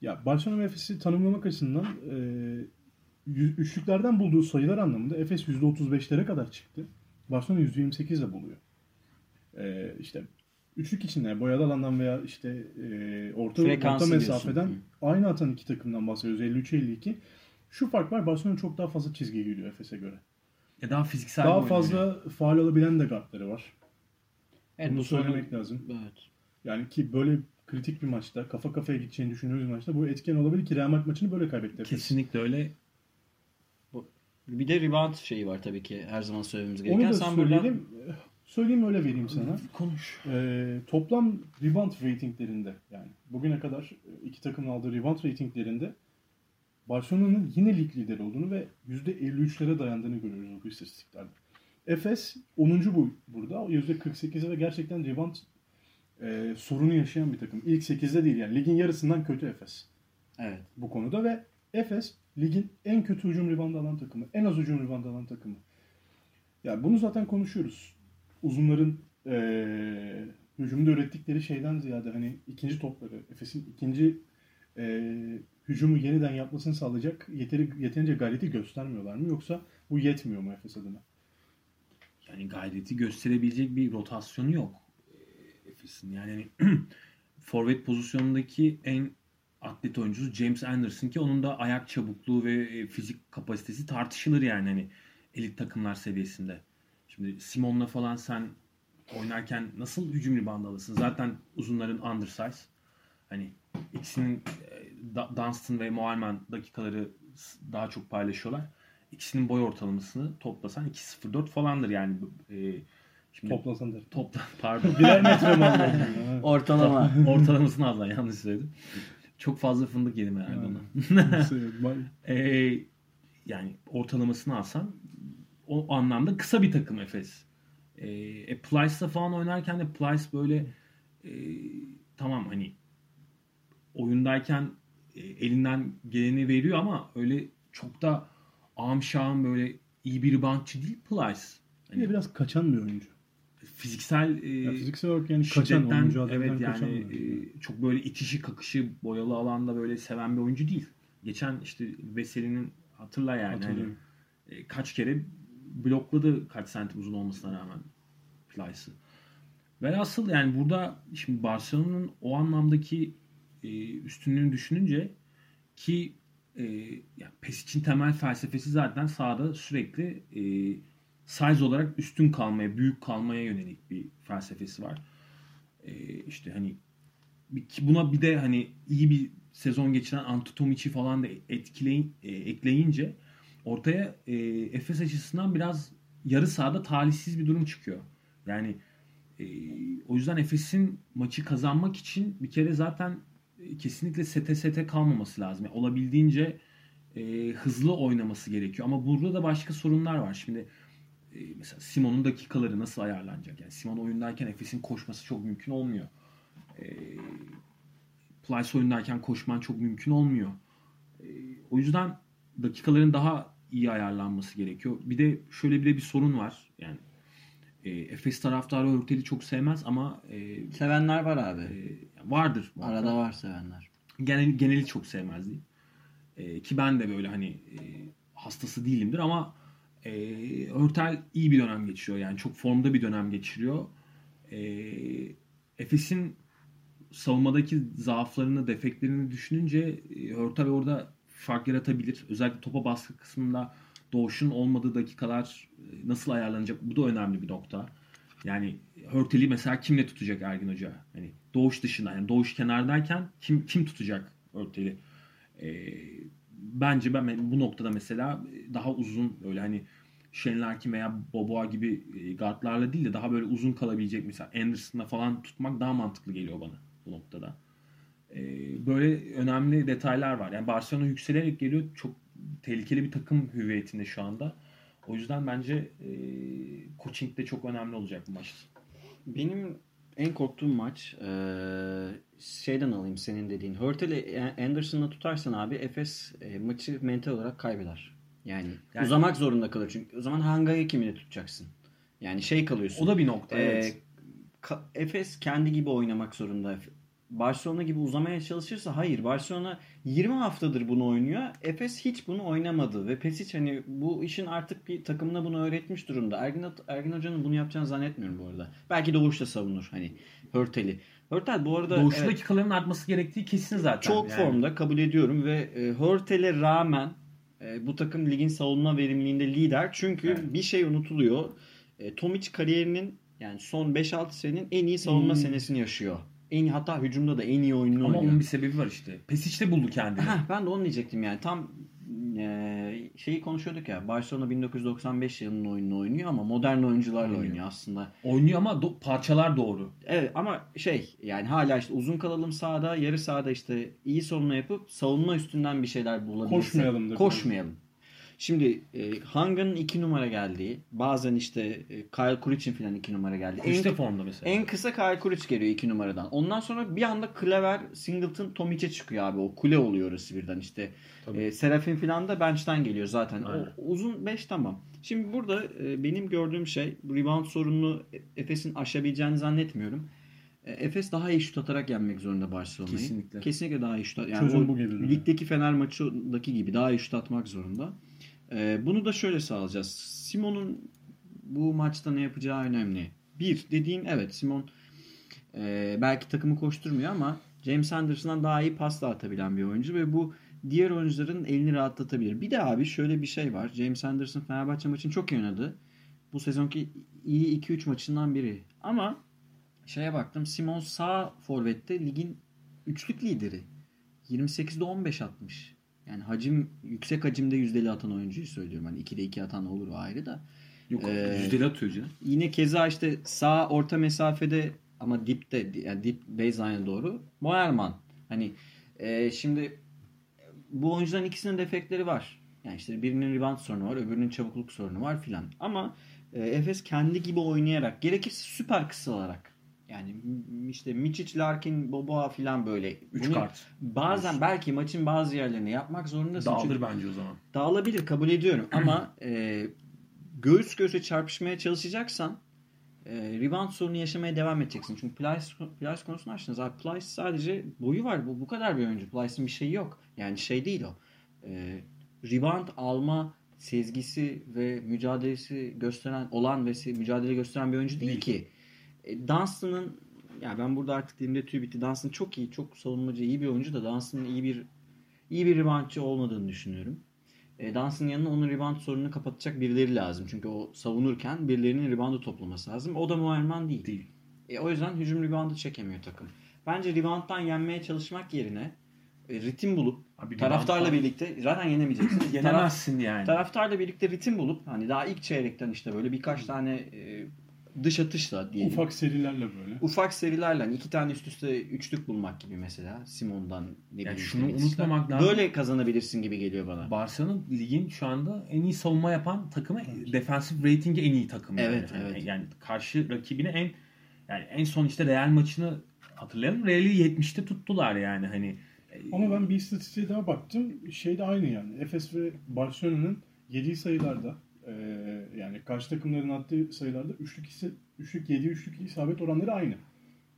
Ya Barcelona ve Efes'i tanımlamak açısından e, yüz- üçlüklerden bulduğu sayılar anlamında Efes %35'lere kadar çıktı. Barcelona %28 ile buluyor. E, işte üçlük içinde boyalı alandan veya işte e, orta, Frekansı orta diyorsun. mesafeden Hı. aynı atan iki takımdan bahsediyoruz. 53-52. Şu fark var. Barcelona çok daha fazla çizgiye giriyor Efes'e göre. Ya daha fiziksel Daha fazla faal alabilen de guardları var. Evet, Bunu bu sorun- söylemek lazım. Evet. Yani ki böyle kritik bir maçta, kafa kafaya gideceğini düşündüğümüz maçta bu etken olabilir ki Real Madrid maçını böyle kaybetti. Efes. Kesinlikle öyle. Bir de rebound şeyi var tabii ki her zaman söylememiz gereken. Onu da Sen buradan- söyleyelim. Söyleyeyim öyle vereyim sana. Konuş. Ee, toplam rebound ratinglerinde yani bugüne kadar e, iki takımın aldığı rebound ratinglerinde Barcelona'nın yine lig lideri olduğunu ve %53'lere dayandığını görüyoruz bu istatistiklerde. Efes 10. bu burada. %48'e ve gerçekten rebound e, sorunu yaşayan bir takım. İlk 8'de değil yani ligin yarısından kötü Efes Evet. bu konuda ve Efes ligin en kötü hücum ribandı alan takımı. En az hücum ribandı alan takımı. Ya bunu zaten konuşuyoruz. Uzunların eee hücumda ürettikleri şeyden ziyade hani ikinci topları, Efes'in ikinci eee hücumu yeniden yapmasını sağlayacak yeteri, yeterince gayreti göstermiyorlar mı? Yoksa bu yetmiyor mu Efes adına? Yani gayreti gösterebilecek bir rotasyonu yok. e, Efes'in. Yani forvet pozisyonundaki en atlet oyuncusu James Anderson ki onun da ayak çabukluğu ve e, fizik kapasitesi tartışılır yani hani elit takımlar seviyesinde. Şimdi Simon'la falan sen oynarken nasıl hücum ribandı alırsın? Zaten uzunların undersize. Hani ikisinin e, Dunstan ve Moerman dakikaları daha çok paylaşıyorlar. İkisinin boy ortalamasını toplasan 2.04 falandır yani. E, Şimdi Toplasan der. Topla, pardon. Birer metre mi? Ortalama. Ortalamasını al yanlış söyledim. Çok fazla fındık yedim herhalde ona. ee, yani ortalamasını alsan o anlamda kısa bir takım Efes. Ee, e, Plyce'la falan oynarken de Plyce böyle e, tamam hani oyundayken e, elinden geleni veriyor ama öyle çok da ağım şahım böyle iyi bir reboundçı değil Plyce. Hani, biraz kaçan bir oyuncu fiziksel e, ya fiziksel olarak yani kaçan oyuncu evet yani e, çok böyle itişi kakışı boyalı alanda böyle seven bir oyuncu değil. Geçen işte Veseli'nin hatırla yani hani, e, kaç kere blokladı kaç santim uzun olmasına rağmen Plyce'ı. Velhasıl yani burada şimdi Barcelona'nın o anlamdaki e, üstünlüğünü düşününce ki e, yani PES için temel felsefesi zaten sahada sürekli e, size olarak üstün kalmaya, büyük kalmaya yönelik bir felsefesi var. Ee, işte hani buna bir de hani iyi bir sezon geçiren Antetomiç'i falan da etkileyin, e, ekleyince ortaya e, Efes açısından biraz yarı sahada talihsiz bir durum çıkıyor. Yani e, o yüzden Efes'in maçı kazanmak için bir kere zaten e, kesinlikle sete sete kalmaması lazım. Yani olabildiğince e, hızlı oynaması gerekiyor. Ama burada da başka sorunlar var. Şimdi e, mesela Simon'un dakikaları nasıl ayarlanacak? Yani Simon oyundayken Efes'in koşması çok mümkün olmuyor. E, Plyce oyundayken koşman çok mümkün olmuyor. E, o yüzden dakikaların daha iyi ayarlanması gerekiyor. Bir de şöyle bile bir sorun var. Yani e, Efes taraftarı Örtel'i çok sevmez ama e, sevenler var abi. E, vardır. Arada var sevenler. Genel, geneli çok sevmez değil. E, ki ben de böyle hani e, hastası değilimdir ama e, Örtel iyi bir dönem geçiriyor. Yani çok formda bir dönem geçiriyor. E, Efes'in savunmadaki zaaflarını, defeklerini düşününce e, Örtel orada fark yaratabilir. Özellikle topa baskı kısmında Doğuş'un olmadığı dakikalar e, nasıl ayarlanacak? Bu da önemli bir nokta. Yani Hörtel'i mesela kimle tutacak Ergin Hoca? Hani Doğuş dışında yani Doğuş kenardayken kim kim tutacak Hörtel'i? Ee, bence ben bu noktada mesela daha uzun öyle hani Shane Larkin veya Boboa gibi e, guardlarla değil de daha böyle uzun kalabilecek mesela Anderson'la falan tutmak daha mantıklı geliyor bana bu noktada. Ee, böyle önemli detaylar var. Yani Barcelona yükselerek geliyor. Çok tehlikeli bir takım hüviyetinde şu anda. O yüzden bence e, coaching de çok önemli olacak bu maç. Benim en korktuğum maç e, şeyden alayım senin dediğin. Hurtel'i Anderson'la tutarsan abi Efes e, maçı mental olarak kaybeder. Yani, yani uzamak zorunda kalır çünkü. O zaman Hanga'yı kimine tutacaksın? Yani şey kalıyorsun. O da bir nokta. E, evet. Efes kendi gibi oynamak zorunda. Barcelona gibi uzamaya çalışırsa hayır. Barcelona 20 haftadır bunu oynuyor. Efes hiç bunu oynamadı ve Pesic hani bu işin artık bir takımına bunu öğretmiş durumda. Ergin, Ergin Hoca'nın bunu yapacağını zannetmiyorum bu arada. Belki Doğuş da savunur hani Hörtel'i. Hörtel bu arada Doğuş'ta evet, dakikaların artması gerektiği kesin zaten. Çok yani. formda kabul ediyorum ve e, Hörtel'e rağmen e, bu takım ligin savunma verimliliğinde lider. Çünkü evet. bir şey unutuluyor. E, Tomic kariyerinin yani son 5-6 senenin en iyi savunma hmm. senesini yaşıyor en hatta hücumda da en iyi oyununu Ama oynuyor. onun bir sebebi var işte. Pesic'te buldu kendini. Heh, ben de onu diyecektim yani. Tam e, şeyi konuşuyorduk ya. Barcelona 1995 yılının oyununu oynuyor ama modern oyuncularla oynuyor, oynuyor aslında. Oynuyor ama do- parçalar doğru. Evet ama şey yani hala işte uzun kalalım sahada, yarı sahada işte iyi savunma yapıp savunma üstünden bir şeyler bulabilirsek. Koşmayalım. Koşmayalım. Şimdi e, Hanga'nın 2 numara geldiği, bazen işte e, Kyle Kurich'in falan 2 numara geldi. İşte en, formda mesela. En kısa Kyle Kurich geliyor 2 numaradan. Ondan sonra bir anda Clever, Singleton, Tomic'e çıkıyor abi. O kule oluyor orası birden işte. E, Serafin falan da bench'ten geliyor zaten. O, uzun 5 tamam. Şimdi burada e, benim gördüğüm şey rebound sorununu Efes'in aşabileceğini zannetmiyorum. E, Efes daha iyi şut atarak yenmek zorunda Barcelona'yı. Kesinlikle. Kesinlikle daha iyi şut. Yani Çözüm bu gibi. Ligdeki Fener maçındaki gibi daha iyi şut atmak zorunda. Ee, bunu da şöyle sağlayacağız. Simon'un bu maçta ne yapacağı önemli. Bir, dediğin evet Simon e, belki takımı koşturmuyor ama James Anderson'dan daha iyi pas da atabilen bir oyuncu ve bu diğer oyuncuların elini rahatlatabilir. Bir de abi şöyle bir şey var. James Anderson Fenerbahçe maçını çok iyi oynadı. Bu sezonki iyi 2-3 maçından biri. Ama şeye baktım. Simon sağ forvette ligin üçlük lideri. 28'de 15 atmış. Yani hacim yüksek hacimde yüzdeli atan oyuncuyu söylüyorum. Hani 2'de 2 atan olur o ayrı da. Yok Ee, yüzdeli atıyor canım. Yine keza işte sağ orta mesafede ama dipte yani dip baseline'e doğru Moerman. Hani e, şimdi bu oyuncuların ikisinin defekleri var. Yani işte birinin rebound sorunu var, öbürünün çabukluk sorunu var filan. Ama e, Efes kendi gibi oynayarak, gerekirse süper kısalarak. Yani işte Miçic, Larkin, Boboa filan böyle. 3 Bunu kart. Bazen belki maçın bazı yerlerini yapmak zorundasın. Çünkü Dağılır bence o zaman. dağılabilir kabul ediyorum ama e, göğüs göğüse çarpışmaya çalışacaksan e, rebound sorunu yaşamaya devam edeceksin. Çünkü Plyce, Plyce konusunu açtınız. Abi Plyce sadece boyu var. Bu, bu kadar bir oyuncu. Plyce'ın bir şeyi yok. Yani şey değil o. E, rebound alma sezgisi ve mücadelesi gösteren olan ve mücadele gösteren bir oyuncu değil, Değil. ki. E, Dunstan'ın ya ben burada artık dilimde tüy bitti. Dunstan çok iyi, çok savunmacı, iyi bir oyuncu da Dunstan'ın iyi bir iyi bir reboundçı olmadığını düşünüyorum. E, Dunstan'ın yanına onun rebound sorununu kapatacak birileri lazım. Çünkü o savunurken birilerinin reboundu toplaması lazım. O da Muayerman değil. Değil. E, o yüzden hücum reboundu çekemiyor takım. Bence rebounddan yenmeye çalışmak yerine e, ritim bulup Abi taraftarla rebounddan birlikte zaten yenemeyeceksin. Taraf, Yenemezsin yani. taraftarla birlikte ritim bulup hani daha ilk çeyrekten işte böyle birkaç tane e, dış atışla diyelim. Ufak serilerle böyle. Ufak serilerle hani iki tane üst üste üçlük bulmak gibi mesela Simon'dan ne Yani bileyim şunu işte unutmamak lazım. Böyle kazanabilirsin gibi geliyor bana. Barcelona ligin şu anda en iyi savunma yapan takımı, defensif ratingi en iyi takımı. Evet, yani. evet. Yani karşı rakibine en yani en son işte Real maçını hatırlayalım. Real'i 70'te tuttular yani hani. Ama ben bir istatistiğe daha baktım. Şey de aynı yani. Efes ve Barcelona'nın yediği sayılarda e, yani karşı takımların attığı sayılarda üçlük, ise, üçlük yedi üçlük isabet oranları aynı.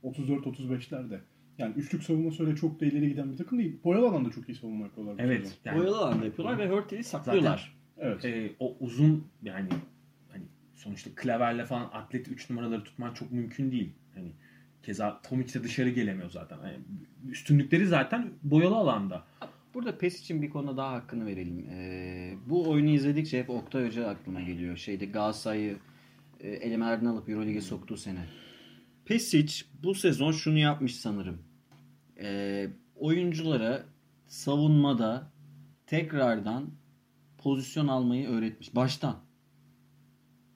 34-35'lerde. Yani üçlük savunması öyle çok da ileri giden bir takım değil. Boyalı alanda çok iyi savunma yapıyorlar. Evet. Yani, Boyalı alanda yapıyorlar ve Hurtel'i saklıyorlar. Evet. e, o uzun yani hani sonuçta klaverle falan atlet 3 numaraları tutman çok mümkün değil. Hani keza Tomic de dışarı gelemiyor zaten. Yani üstünlükleri zaten boyalı alanda. Burada PES için bir konuda daha hakkını verelim. Ee, bu oyunu izledikçe hep Oktay Hoca aklıma geliyor. Şeyde Galatasaray'ı e, elemelerden alıp Euroleague'e soktuğu sene. Pesic bu sezon şunu yapmış sanırım. Ee, oyunculara savunmada tekrardan pozisyon almayı öğretmiş. Baştan.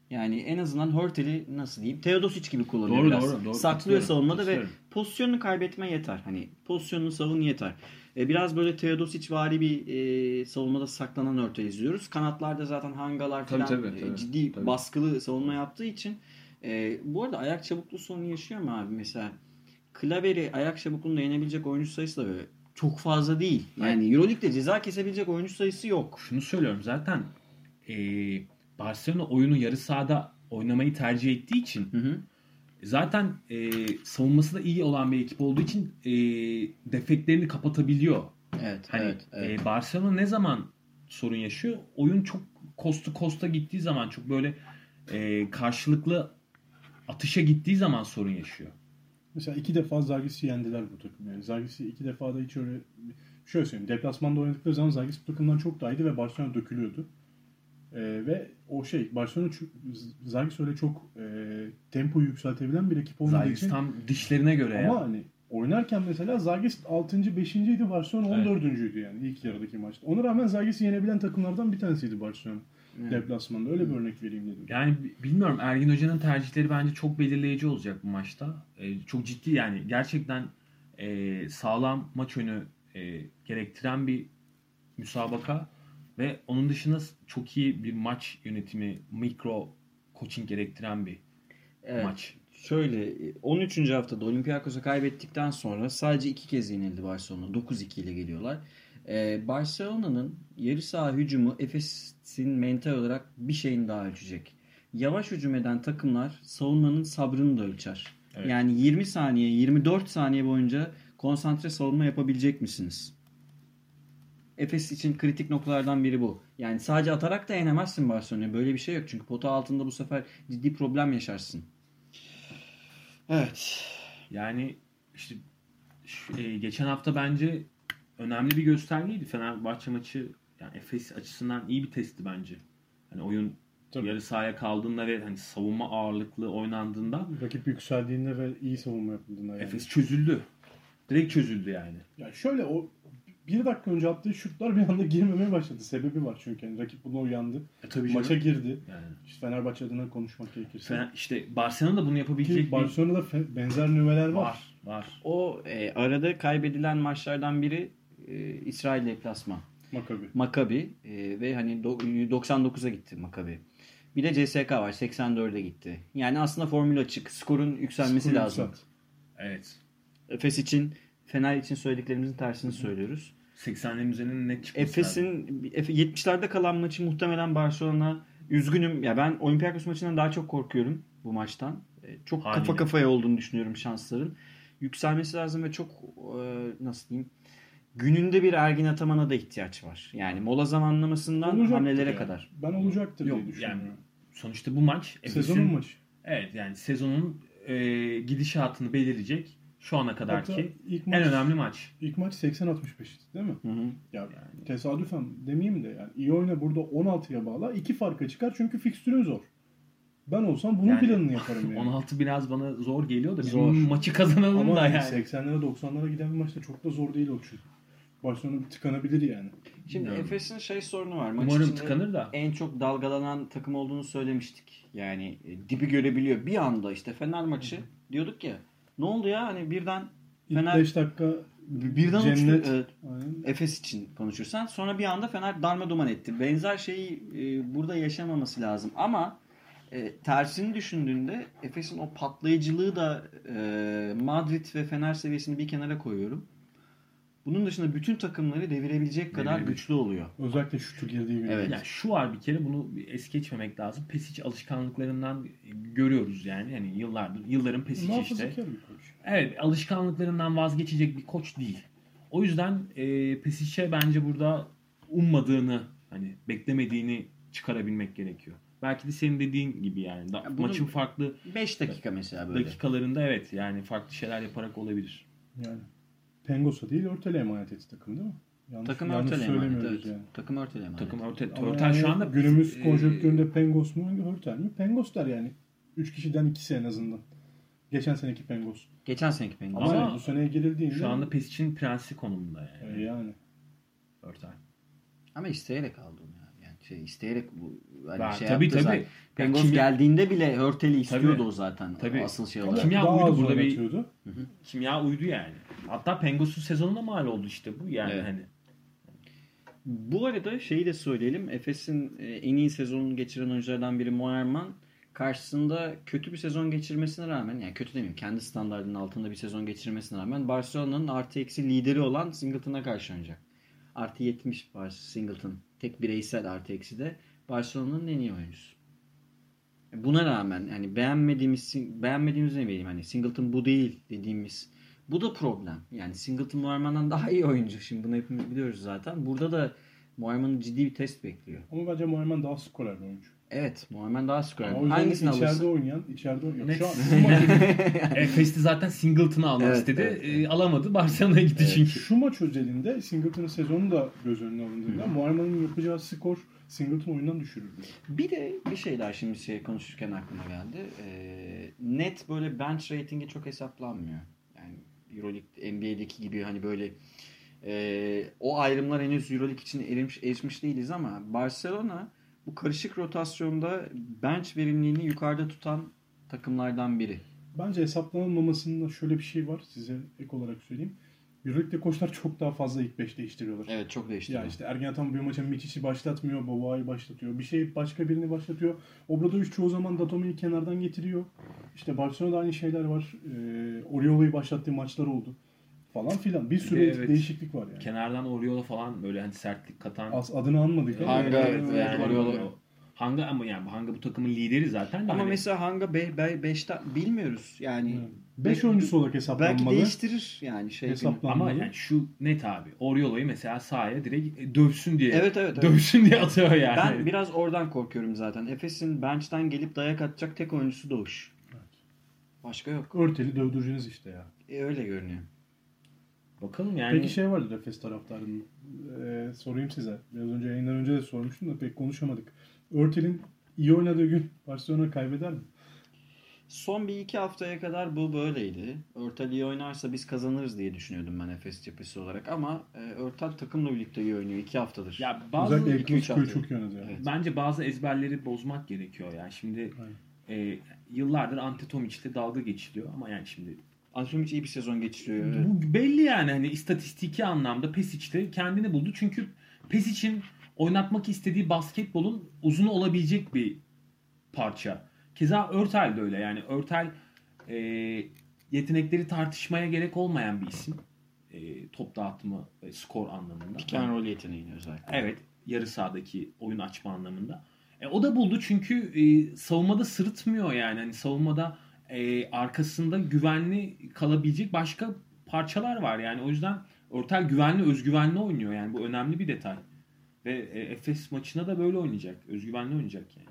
Yani en azından Hurtel'i nasıl diyeyim? Teodosic gibi kullanıyor Doğru, biraz. doğru, doğru. Saklıyor savunmada ve pozisyonunu kaybetme yeter. Hani pozisyonunu savun yeter. E, biraz böyle Teodosic vari bir e, savunmada saklanan örte izliyoruz. Kanatlarda zaten hangalar Tabii, falan tabii, e, tabii. ciddi Tabii. baskılı savunma yaptığı için e, bu arada ayak çabukluğu sorunu yaşıyor mu abi? Mesela Klaveri ayak çabukluğunda yenebilecek oyuncu sayısı da böyle çok fazla değil. Yani Euroleague'de ceza kesebilecek oyuncu sayısı yok. Şunu söylüyorum zaten e, Barcelona oyunu yarı sahada oynamayı tercih ettiği için Hı hı. zaten e, savunması da iyi olan bir ekip olduğu için e, defeklerini kapatabiliyor. Evet, Hani evet, evet. e, Barcelona ne zaman sorun yaşıyor? Oyun çok kostu kosta gittiği zaman çok böyle e, karşılıklı atışa gittiği zaman sorun yaşıyor. Mesela iki defa Zagis'i yendiler bu takım. Yani Zagis'i iki defa da hiç öyle şöyle söyleyeyim. Deplasmanda oynadıkları zaman Zagis bu takımdan çok daha iyiydi ve Barcelona dökülüyordu. Ee, ve o şey Barcelona Zagis öyle çok e, tempoyu yükseltebilen bir ekip olmadığı Zagis için tam dişlerine göre ama ya. hani oynarken mesela Zagis 6. 5. idi Barcelona Evet. 14.'üydü yani ilk yarıdaki maçta. Ona rağmen Zagis'i yenebilen takımlardan bir tanesiydi Barcelona Evet. deplasmanda. Öyle bir örnek vereyim dedim. Yani bi- bilmiyorum Ergin Hoca'nın tercihleri bence çok belirleyici olacak bu maçta. E, çok ciddi yani gerçekten e, sağlam maç önü e, gerektiren bir müsabaka ve onun dışında çok iyi bir maç yönetimi, mikro coaching gerektiren bir Evet. maç. Şöyle 13. haftada Olympiakos'a kaybettikten sonra sadece iki kez yenildi Barcelona. 9-2 ile geliyorlar. Ee, Barcelona'nın yarı saha hücumu Efes'in mental olarak bir şeyin daha ölçecek. Yavaş hücum eden takımlar savunmanın sabrını da ölçer. Evet. Yani 20 saniye, 24 saniye boyunca konsantre savunma yapabilecek misiniz? Efes için kritik noktalardan biri bu. Yani sadece atarak da yenemezsin Barcelona'yı. Böyle bir şey yok. Çünkü pota altında bu sefer ciddi problem yaşarsın. Evet. Yani işte Şu- e, geçen hafta bence önemli bir göstergeydi. Fenerbahçe maçı yani Efes açısından iyi bir testti bence. Hani oyun Tabii. yarı sahaya kaldığında ve hani savunma ağırlıklı oynandığında Rakip yükseldiğinde ve iyi savunma yapıldığında yani. Efes çözüldü. Direkt çözüldü yani. Ya şöyle o bir dakika önce attığı şutlar bir anda girmemeye başladı. Sebebi var çünkü. Yani rakip buna uyandı. E tabii Maça girdi. Yani. İşte Fenerbahçe adına konuşmak gerekirse. Fener- işte Barcelona da bunu yapabilecek Ki bir Barcelona'da fe- benzer nüveler var. var. Var. O e, arada kaybedilen maçlardan biri e, İsrail deplasman. Makabi. Makabi e, ve hani do- 99'a gitti Makabi. Bir de CSK var 84'e gitti. Yani aslında formül açık. Skorun yükselmesi Skor lazım. yükselt. Evet. Efes için, Fener için söylediklerimizin tersini söylüyoruz. 80'lerin üzerine net çıkması. Efes'in Efe- 70'lerde kalan maçı muhtemelen Barcelona üzgünüm. Ya ben Olympiakos maçından daha çok korkuyorum bu maçtan. E, Çok Haliyle. kafa kafaya olduğunu düşünüyorum şansların. Yükselmesi lazım ve çok e, nasıl diyeyim gününde bir Ergin Ataman'a da ihtiyaç var. Yani mola zamanlamasından Olacaktır hamlelere ya. kadar. Ben olacaktır Yok, diye düşünüyorum. yani Sonuçta bu maç Efes'in Sezonun maçı. Evet yani sezonun e, gidişatını belirleyecek şu ana kadar Hatta ki ilk en maç, önemli maç. ilk maç 80-65 değil mi? Hı hı. Ya tesadüfen demeyeyim de yani iyi oyna burada 16'ya bağla. iki farka çıkar çünkü fikstürün zor. Ben olsam bunun Yani planını yaparım yani. 16 biraz bana zor geliyor da Zor. maçı kazanalım Ama da yani yani. 80'lere 90'lara giden bir maçta çok da zor değil o çünkü. Barcelona bir tıkanabilir yani. Şimdi Bilmiyorum. Efes'in şey sorunu var. Maç Umarım tıkanır da. En çok dalgalanan takım olduğunu söylemiştik. Yani e, dibi görebiliyor. Bir anda işte Fener maçı diyorduk ya. Ne oldu ya hani birden İlk Fener 5 dakika birden cennet. uçtu. Evet. Aynen. Efes için konuşursan. Sonra bir anda Fener darma duman etti. Benzer şeyi e, burada yaşamaması lazım. Ama e, tersini düşündüğünde Efes'in o patlayıcılığı da e, Madrid ve Fener seviyesini bir kenara koyuyorum. Bunun dışında bütün takımları devirebilecek kadar Devirebilir. güçlü oluyor. Özellikle şutu girdiği bir Evet. Ya şu var bir kere bunu es geçmemek lazım. Pesic alışkanlıklarından görüyoruz yani. Yani yıllardır yılların Pesic işte. Bir koç. Evet alışkanlıklarından vazgeçecek bir koç değil. O yüzden e, Pesic'e bence burada ummadığını hani beklemediğini çıkarabilmek gerekiyor. Belki de senin dediğin gibi yani. Da- Ya Maçın farklı 5 dakika mesela böyle. dakikalarında evet yani farklı şeyler yaparak olabilir. Yani Pengos'a değil Örtel'e emanet etti takım değil mi? Yanlış, Takım yanlış örtele emanet. Evet. yani. Takım örtele emanet. Takım Örtel, Ama Örtel yani şu anda günümüz e, konjonktüründe Pengos mu Örtel mi? Pengos der yani. 3 kişiden ikisi en azından. Geçen seneki Pengos. Geçen seneki Penguin. Ama, Ama bu seneye girildiğinde şu anda Pesic'in prensi konumunda yani. e, yani. Örtel. Ama isteyerek aldı onu şey isteyerek bu hani Ben- şey tabii yaptı tabii. zaten. Pengos kimya- geldiğinde bile Hörtel'i istiyordu Tabii. o zaten. Tabii. Asıl şey olarak. kimya Daha uydu burada bir- oynatıyordu. Kimya uydu yani. Hatta Pengos'un sezonuna mal oldu işte bu yani Evet. hani. Bu arada şeyi de söyleyelim. Efes'in e, en iyi sezonunu geçiren oyunculardan biri Moerman karşısında kötü bir sezon geçirmesine rağmen yani kötü demeyeyim kendi standartının altında bir sezon geçirmesine rağmen Barcelona'nın artı eksi lideri olan Singleton'a karşı oynayacak. Artı 70 var Singleton. Tek bireysel artı eksi de Barcelona'nın en iyi oyuncusu. Buna rağmen yani beğenmediğimiz beğenmediğimiz ne bileyim hani Singleton bu değil dediğimiz bu da problem. Yani Singleton Moerman'dan daha iyi oyuncu. Şimdi bunu hepimiz biliyoruz zaten. Burada da Moerman'ın ciddi bir test bekliyor. Ama bence Muayman daha skorer bir oyuncu. Evet, Moerman daha skor. Ama Hangisini içeride alırsın? oynayan, içeride oynayan. Net. Şu an şu maç, Efes'ti zaten Singleton'ı almak Evet, istedi. evet, E, alamadı. Barcelona'ya gitti Evet. çünkü. şu maç özelinde Singleton'ın sezonu da göz önüne alındığında Muayman'ın yapacağı skor Singleton oyundan düşürürdü. Bir de bir şey daha şimdi şey konuşurken aklıma geldi. Ee, net böyle bench ratingi çok hesaplanmıyor. Yani Euroleague, NBA'deki gibi hani böyle e, o ayrımlar henüz Euroleague için erimiş, erişmiş değiliz ama Barcelona bu karışık rotasyonda bench verimliliğini yukarıda tutan takımlardan biri. Bence hesaplanılmamasında şöyle bir şey var. Size ek olarak söyleyeyim. Euroleague'de koçlar çok daha fazla ilk 5 değiştiriyorlar. Evet çok değişti. Ya işte Ergen Atan bir maça Miçic'i başlatmıyor, Boba'yı başlatıyor. Bir şey başka birini başlatıyor. Obradoviç çoğu zaman Datome'yi kenardan getiriyor. İşte Barcelona'da aynı şeyler var. Ee, Oriola'yı başlattığı maçlar oldu. Falan filan. Bir sürü evet. değişiklik var yani. Kenardan Oriola falan böyle hani sertlik katan. As, adını anmadık ama. Hanga, yani, evet, yani Oriola. Hanga ama yani Hanga bu takımın lideri zaten. de Ama hani- mesela Hanga 5'te bilmiyoruz. Yani 5 oyuncusu olarak belki hesaplanmalı. değiştirir yani şey. Ama yani şu net abi. Oriola'yı mesela sahaya direkt dövsün diye. Evet evet. evet. Dövsün diye atıyor yani. Ben biraz oradan korkuyorum zaten. Efes'in bench'ten gelip dayak atacak tek oyuncusu Doğuş. Başka yok. Örteli dövdüreceğiniz işte ya. E, öyle görünüyor. Bakalım yani. Peki şey vardı Efes taraftarının. Ee, sorayım size. Biraz önce yayından önce de sormuştum da pek konuşamadık. Örtel'in iyi oynadığı gün Barcelona kaybeder mi? Son bir iki haftaya kadar bu böyleydi. Örtel iyi oynarsa biz kazanırız diye düşünüyordum ben Efes cephesi olarak ama e, Örtel takımla birlikte iyi oynuyor iki haftadır. ya bazı Özellikle El iki, üç Clasico'yu hafta. çok iyi oynadı yani. Evet. bence bazı ezberleri bozmak gerekiyor. Yani şimdi Aynen. e, yıllardır Ante Tomic'te dalga geçiliyor ama yani şimdi Antomic iyi bir sezon geçiriyor. evet. bu belli yani hani istatistiki anlamda Pesic'te kendini buldu. Çünkü Pesic'in oynatmak istediği basketbolun uzun olabilecek bir parça. Keza Örtel de öyle. Yani Örtel e, yetenekleri tartışmaya gerek olmayan bir isim. E, top dağıtımı ve skor anlamında. Pick and roll yeteneğini özellikle. Evet. Yarı sahadaki oyun açma anlamında. E, o da buldu çünkü e, savunmada sırıtmıyor yani. Hani savunmada e, arkasında güvenli kalabilecek başka parçalar var. Yani o yüzden Örtel güvenli, özgüvenli oynuyor. Yani bu önemli bir detay. Ve e, Efes maçına da böyle oynayacak. Özgüvenli oynayacak yani.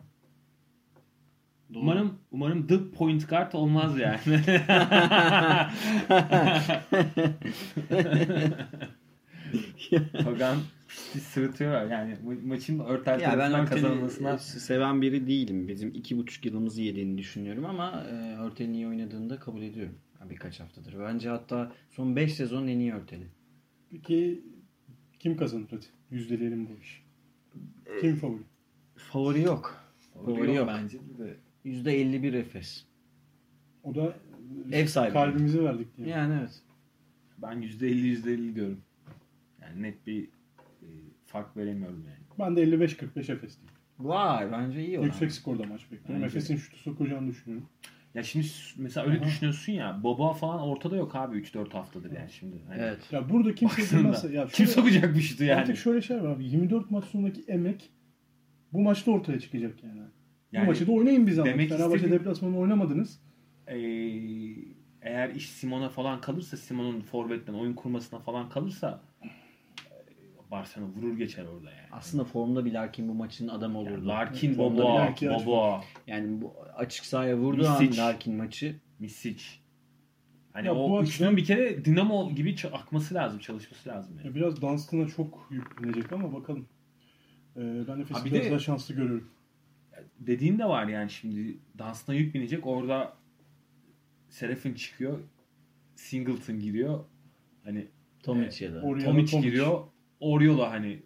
Doğru. Umarım umarım the point guard olmaz yani. Togan pisti sırıtıyor yani ma- maçın örtel ya ben kazanılmasına seven biri değilim. Bizim iki buçuk yılımızı yediğini düşünüyorum ama e, Örtel'in iyi oynadığını da kabul ediyorum. Birkaç haftadır. Bence hatta son 5 sezonun en iyi Örtel'i. Peki kim kazanır hadi? Yüzdeleyelim bu işi. Kim favori? Favori yok. Favori yok. bence de. %51 Efes. O da Ev sahibi. kalbimizi verdik diye. Yani evet. Ben %50 %50 diyorum. Yani net bir e, fark veremiyorum yani. Ben de 55-45 Efes diyeyim. Vay bence iyi oran. Yüksek skorda maç bekliyorum. Efes'in şutu sokacağını düşünüyorum. Ya şimdi mesela öyle Aha. düşünüyorsun ya Baba falan ortada yok abi 3-4 haftadır yani şimdi. Hani Evet. Ya burada kimse bilmezse... Ya Kim şöyle- sokacak bu şutu yani? Artık şöyle şey var abi. 24 maç sonundaki emek bu maçta ortaya çıkacak yani. Yani bu maçı da oynayın bir zaman. demek Fenerbahçe istediğim- deplasmanı oynamadınız. Ee, eğer iş Simon'a falan kalırsa Simon'un forvetten oyun kurmasına falan kalırsa Barcelona vurur geçer orada yani. Aslında formda bir Larkin bu maçın adamı olurdu. Yani Larkin, ihtiyaç Boboa, Yani bu açık sahaya vurduğu an Misic. Larkin maçı Misic. Hani Ya bu o üçlünün bir kere dinamo gibi ç- akması lazım, çalışması lazım yani. Ya biraz Dunstan'a çok yüklenecek ama bakalım. Ee, ben Efes'i biraz de- daha şanslı görüyorum. Dediğin de var yani şimdi Dunstan'a yük binecek. Orada Serafin çıkıyor. Singleton giriyor. Hani Tomic ya da. Oraya Tomic Tomic. giriyor. Oriola hani e,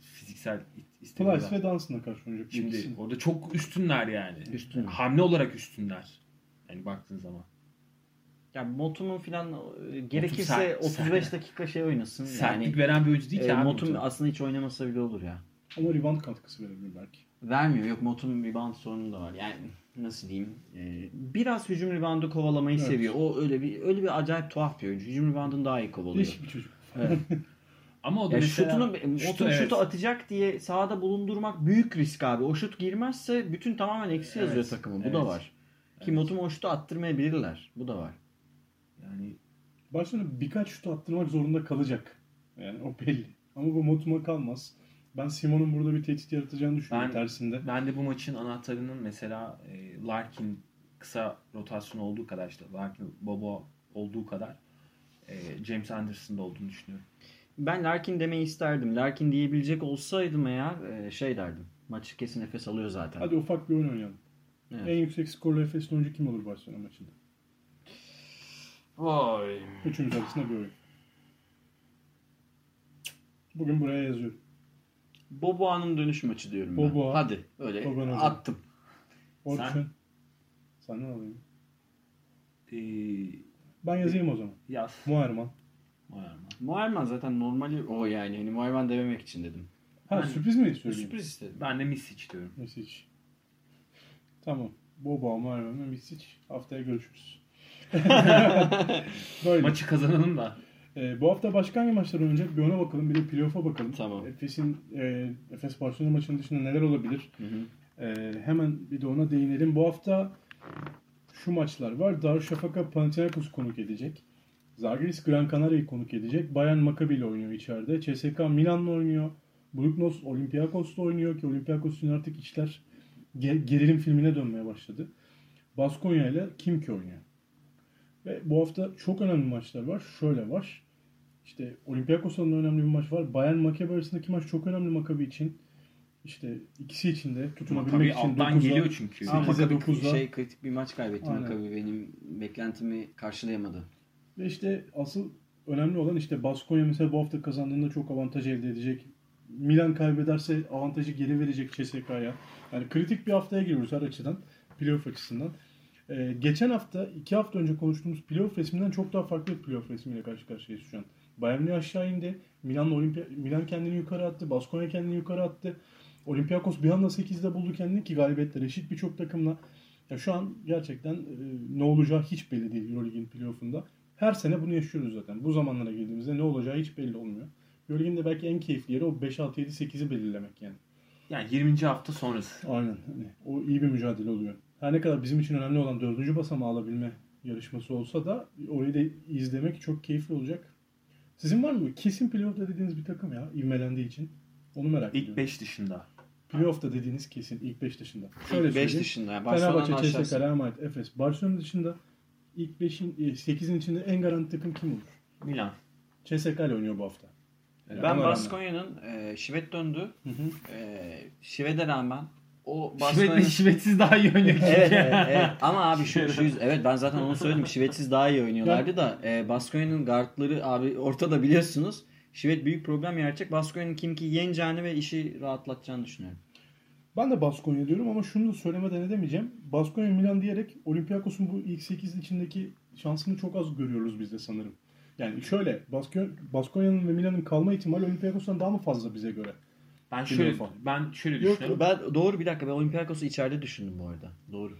fiziksel istemiyorlar. Price ve Dunstan'a karşı oynayacak. Şimdi ikisi. orada çok üstünler yani. Üstün. Hamle olarak üstünler. Yani baktığın zaman. Ya Motum'un falan e, gerekirse sert- 35 sert. dakika şey oynasın. Sertlik yani veren bir oyuncu değil ki e, abi. Motum Motum. aslında hiç oynamasa bile olur ya. Ama rebound katkısı verebilir belki. Vermiyor. Yok Motum'un rebound sorunu da var. Yani nasıl diyeyim? e, biraz hücum reboundu kovalamayı Evet. seviyor. O öyle bir öyle bir acayip tuhaf bir oyuncu. Hücum reboundunu daha iyi kovalıyor. Değişik bir çocuk. Evet. Ama o da Ya mesela... şutunu, şutu, evet. şutu atacak diye sahada bulundurmak büyük risk abi. O şut girmezse bütün tamamen eksi yazıyor Evet, takımı. Bu evet. da var. Ki Motum o şutu attırmayabilirler. Bu da var. Yani Barcelona birkaç şut attırmak zorunda kalacak. Yani o belli. Ama bu Motum'a kalmaz. Ben Simon'un burada bir tehdit yaratacağını düşünüyorum Ben- tersinde. ben de bu maçın anahtarının mesela e, Larkin kısa rotasyon olduğu kadar işte Larkin Bobo olduğu kadar e, James Anderson'da olduğunu düşünüyorum. Ben Larkin demeyi isterdim. Larkin diyebilecek olsaydım eğer e, şey derdim. Maçı kesin nefes alıyor zaten. Hadi ufak bir oyun oynayalım. Evet. En yüksek skorlu Efes'in oyuncu kim olur Barcelona maçında? Vay. Üçümüz arasında bir oyun. Bugün buraya yazıyorum. Boboa'nın dönüş maçı diyorum ben. Boboa. Hadi öyle hocam. attım. Orçun. Sen? Sen? Senden alayım. E, Ben yazayım o zaman. yaz. Muharman. Vay aman. Muayman zaten normali o yani. Hani Muayman dememek için dedim. Ha Ben- sürpriz mi söyleyeyim? Sürpriz istedim. Ben de Misic diyorum. Misic. Tamam. Boba, Muharman ve Misic. Haftaya görüşürüz. Böyle. Maçı kazanalım da. Ee, bu hafta başka hangi maçlar oynayacak? Bir ona bakalım. Bir de playoff'a bakalım. Tamam. Efes'in e, Efes Barcelona maçının dışında neler olabilir? Hı hı. Ee, hemen bir de ona değinelim. Bu hafta şu maçlar var. Darüşşafaka Panathinaikos konuk edecek. Zalgiris Gran Canaria'yı konuk edecek. Bayern Maccabi ile oynuyor içeride. CSK Milan'la oynuyor. Brugnos Olympiakos'la oynuyor ki Olympiakos'un artık işler ge- gerilim filmine dönmeye başladı. Baskonya ile Kimki oynuyor. Ve bu hafta çok önemli maçlar var. Şöyle var. İşte Olympiakos'un da önemli bir maç var. Bayern Maccabi arasındaki maç çok önemli Maccabi için. İşte ikisi için de tutunabilmek Tabii için alttan 9'da geliyor çünkü. Ama 8'e Maccabi 9'da. şey kritik bir maç kaybetti Aynen. Maccabi benim beklentimi karşılayamadı. Ve işte asıl önemli olan işte Baskonya mesela bu hafta kazandığında çok avantaj elde edecek. Milan kaybederse avantajı geri verecek CSK'ya. Yani kritik bir haftaya giriyoruz her açıdan. Playoff açısından. Ee, geçen hafta, iki hafta önce konuştuğumuz playoff resminden çok daha farklı bir playoff resmiyle karşı karşıyayız şu an. Bayern aşağı indi. Milan, Olimpiya, Milan kendini yukarı attı. Baskonya kendini yukarı attı. Olympiakos bir anda 8'de buldu kendini ki galibiyetle eşit birçok takımla. Ya şu an gerçekten e, ne olacağı hiç belli değil Euroleague'in playoff'unda. Her sene bunu yaşıyoruz zaten. Bu zamanlara geldiğimizde ne olacağı hiç belli olmuyor. Euroleague'in de belki en keyifli yeri o 5, 6, 7, 8'i belirlemek yani. Yani 20. hafta sonrası. Aynen. Hani o iyi bir mücadele oluyor. Her ne kadar bizim için önemli olan dördüncü basamağı alabilme yarışması olsa da orayı da izlemek çok keyifli olacak. Sizin var mı? Kesin playoff'ta dediğiniz bir takım ya ivmelendiği için. Onu merak İlk ediyorum. 5 dışında. Playoff'ta dediğiniz kesin ilk 5 dışında. İlk 5 söyleyeyim. dışında. Yani Fenerbahçe. Real Madrid, Efes. Barcelona dışında ilk 5'in 8'in içinde en garanti takım kim olur? Milan. CSKA ile oynuyor bu hafta. Ben Ona rağmen. Baskonya'nın e, Şivet döndü. Hı hı. E, Şivet'e rağmen o Şivet, Baskonya'nın... şivetsiz daha iyi oynuyor. evet, evet, evet. Ama abi şu, şu yüz- evet ben zaten onu söyledim. Şivetsiz daha iyi oynuyorlardı da e, Baskonya'nın guardları abi ortada biliyorsunuz. Şivet büyük problem yaratacak. Baskonya'nın kim ki yeneceğini ve işi rahatlatacağını düşünüyorum. Ben de Baskonya diyorum ama şunu da söylemeden edemeyeceğim. Baskonya Milan diyerek Olympiakos'un bu ilk 8 içindeki şansını çok az görüyoruz biz de sanırım. Yani şöyle Baskonya, Baskonya'nın ve Milan'ın kalma ihtimali Olympiakos'tan daha mı fazla bize göre? Ben şöyle Bilmiyorum. ben şöyle Yok düşünüyorum. ben doğru bir dakika ben Olympiakos'u içeride düşündüm bu arada. Doğru.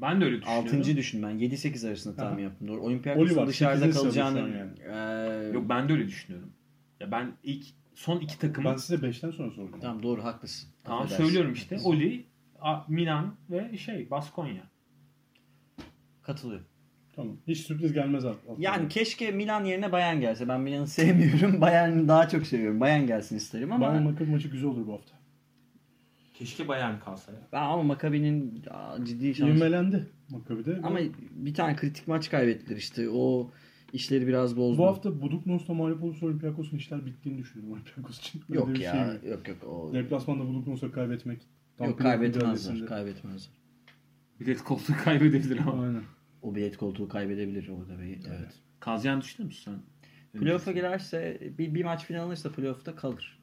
Ben de öyle düşünüyorum. Altıncı düşündüm ben. 7-8 arasında tahmin yaptım. Doğru. Olympiakos'un dışarıda kalacağını an eee, Yok ben de öyle düşünüyorum. Ya ben ilk son iki takımı Ben size 5'ten sonra sordum. Tamam doğru haklısın. tamam Affedersin. söylüyorum işte. Oli, Milan ve şey Baskonya. Katılıyorum. Tamam. Hiç sürpriz gelmez altına. Yani keşke Milan yerine Bayern gelse. Ben Milan'ı sevmiyorum. Bayern'i daha çok seviyorum. Bayern gelsin isterim ama Bayern Maccabi maçı güzel olur bu hafta. Keşke Bayern kalsa ya. ben ama Maccabi'nin aa, ciddi şansı. İvmelendi Maccabi'de. Ama bir tane kritik maç kaybettiler işte. O işleri biraz bozdu. bu hafta Buduknos'ta mağlup olursa Olympiakos'un işler bittiğini düşünüyorum Olympiakos için. Öyle yok bir ya. şey mi? yok yok. O... Deplasmanda Buduknos'a kaybetmek. tam Yok kaybetmezler. Kaybetmezler. Bilet koltuğu kaybedebilir ama. Aynen. O bilet koltuğu kaybedebilir orada. Bir, evet. Kalacağını düşünüyor musun sen? Playoff'a girerse bir, bir maç final alırsa playoff'ta kalır.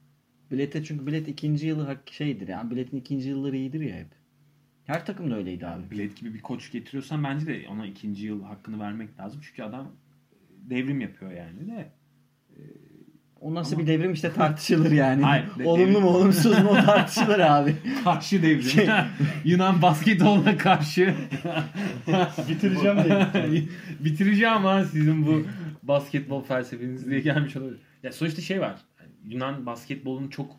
Bilete çünkü bilet ikinci yılı şeydir yani biletin ikinci yılları iyidir ya hep. Her takım da öyleydi abi. Bilet gibi bir koç getiriyorsan bence de ona ikinci yıl hakkını vermek lazım. Çünkü adam devrim yapıyor yani de. O nasıl bir devrim işte tartışılır yani. Hayır, de- Olumlu mu olumsuz mu tartışılır abi. Karşı devrim. Şey- Yunan basketboluna karşı. Bitireceğim diye. Bitireceğim ama sizin bu basketbol felsefeniz diye gelmiş olabilir. Ya sonuçta şey var. Yunan basketbolun çok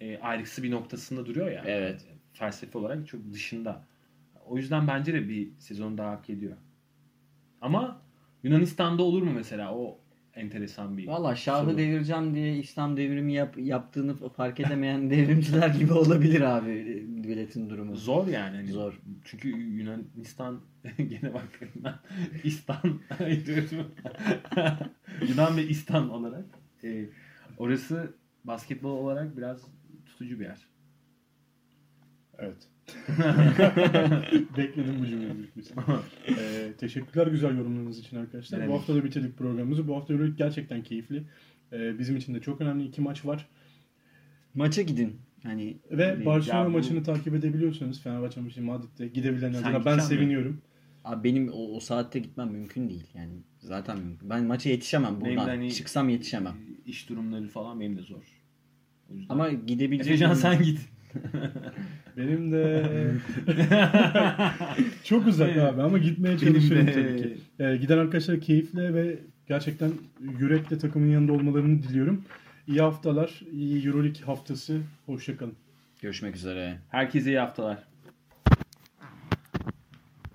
e, ayrıksı bir noktasında duruyor ya. Evet. Felsefe olarak çok dışında. O yüzden bence de bir sezon daha hak ediyor. Ama Yunanistan'da olur mu mesela? O enteresan bir Valla Şah'ı soru. devireceğim diye İslam devrimi yap, yaptığını fark edemeyen devrimciler gibi olabilir abi biletin durumu. Zor yani. Hani Zor. Çünkü Yunanistan gene bak Yunan, İstan. Yunan ve İstan olarak e, orası basketbol olarak biraz tutucu bir yer. Evet. Bekledim bu cümleyi ihtimal. Ee, teşekkürler güzel yorumlarınız için arkadaşlar. Ne Bu hafta da bitirdik programımızı. Bu hafta Euroleague gerçekten keyifli. Ee, bizim için de çok önemli iki maç var. Maça gidin. Hani Ve Barcelona Ya bu- maçını takip edebiliyorsanız Fenerbahçe maçı Madrid'de gidebilen Sen adına ben gideceksin mi? seviniyorum. abi benim o, o saatte gitmem mümkün değil. Yani zaten mümkün. Ben maça yetişemem buradan. hani- Çıksam yetişemem. E, İş durumları falan benim de zor. Ama gidebilecek Efecan sen git. Benim de çok uzak abi ama gitmeye Benim çalışıyorum de. tabii ki. Ee, giden arkadaşlar keyifle ve gerçekten yürekle takımın yanında olmalarını diliyorum. İyi haftalar, iyi Euroleague haftası. Hoşçakalın. Görüşmek üzere. Herkese iyi haftalar.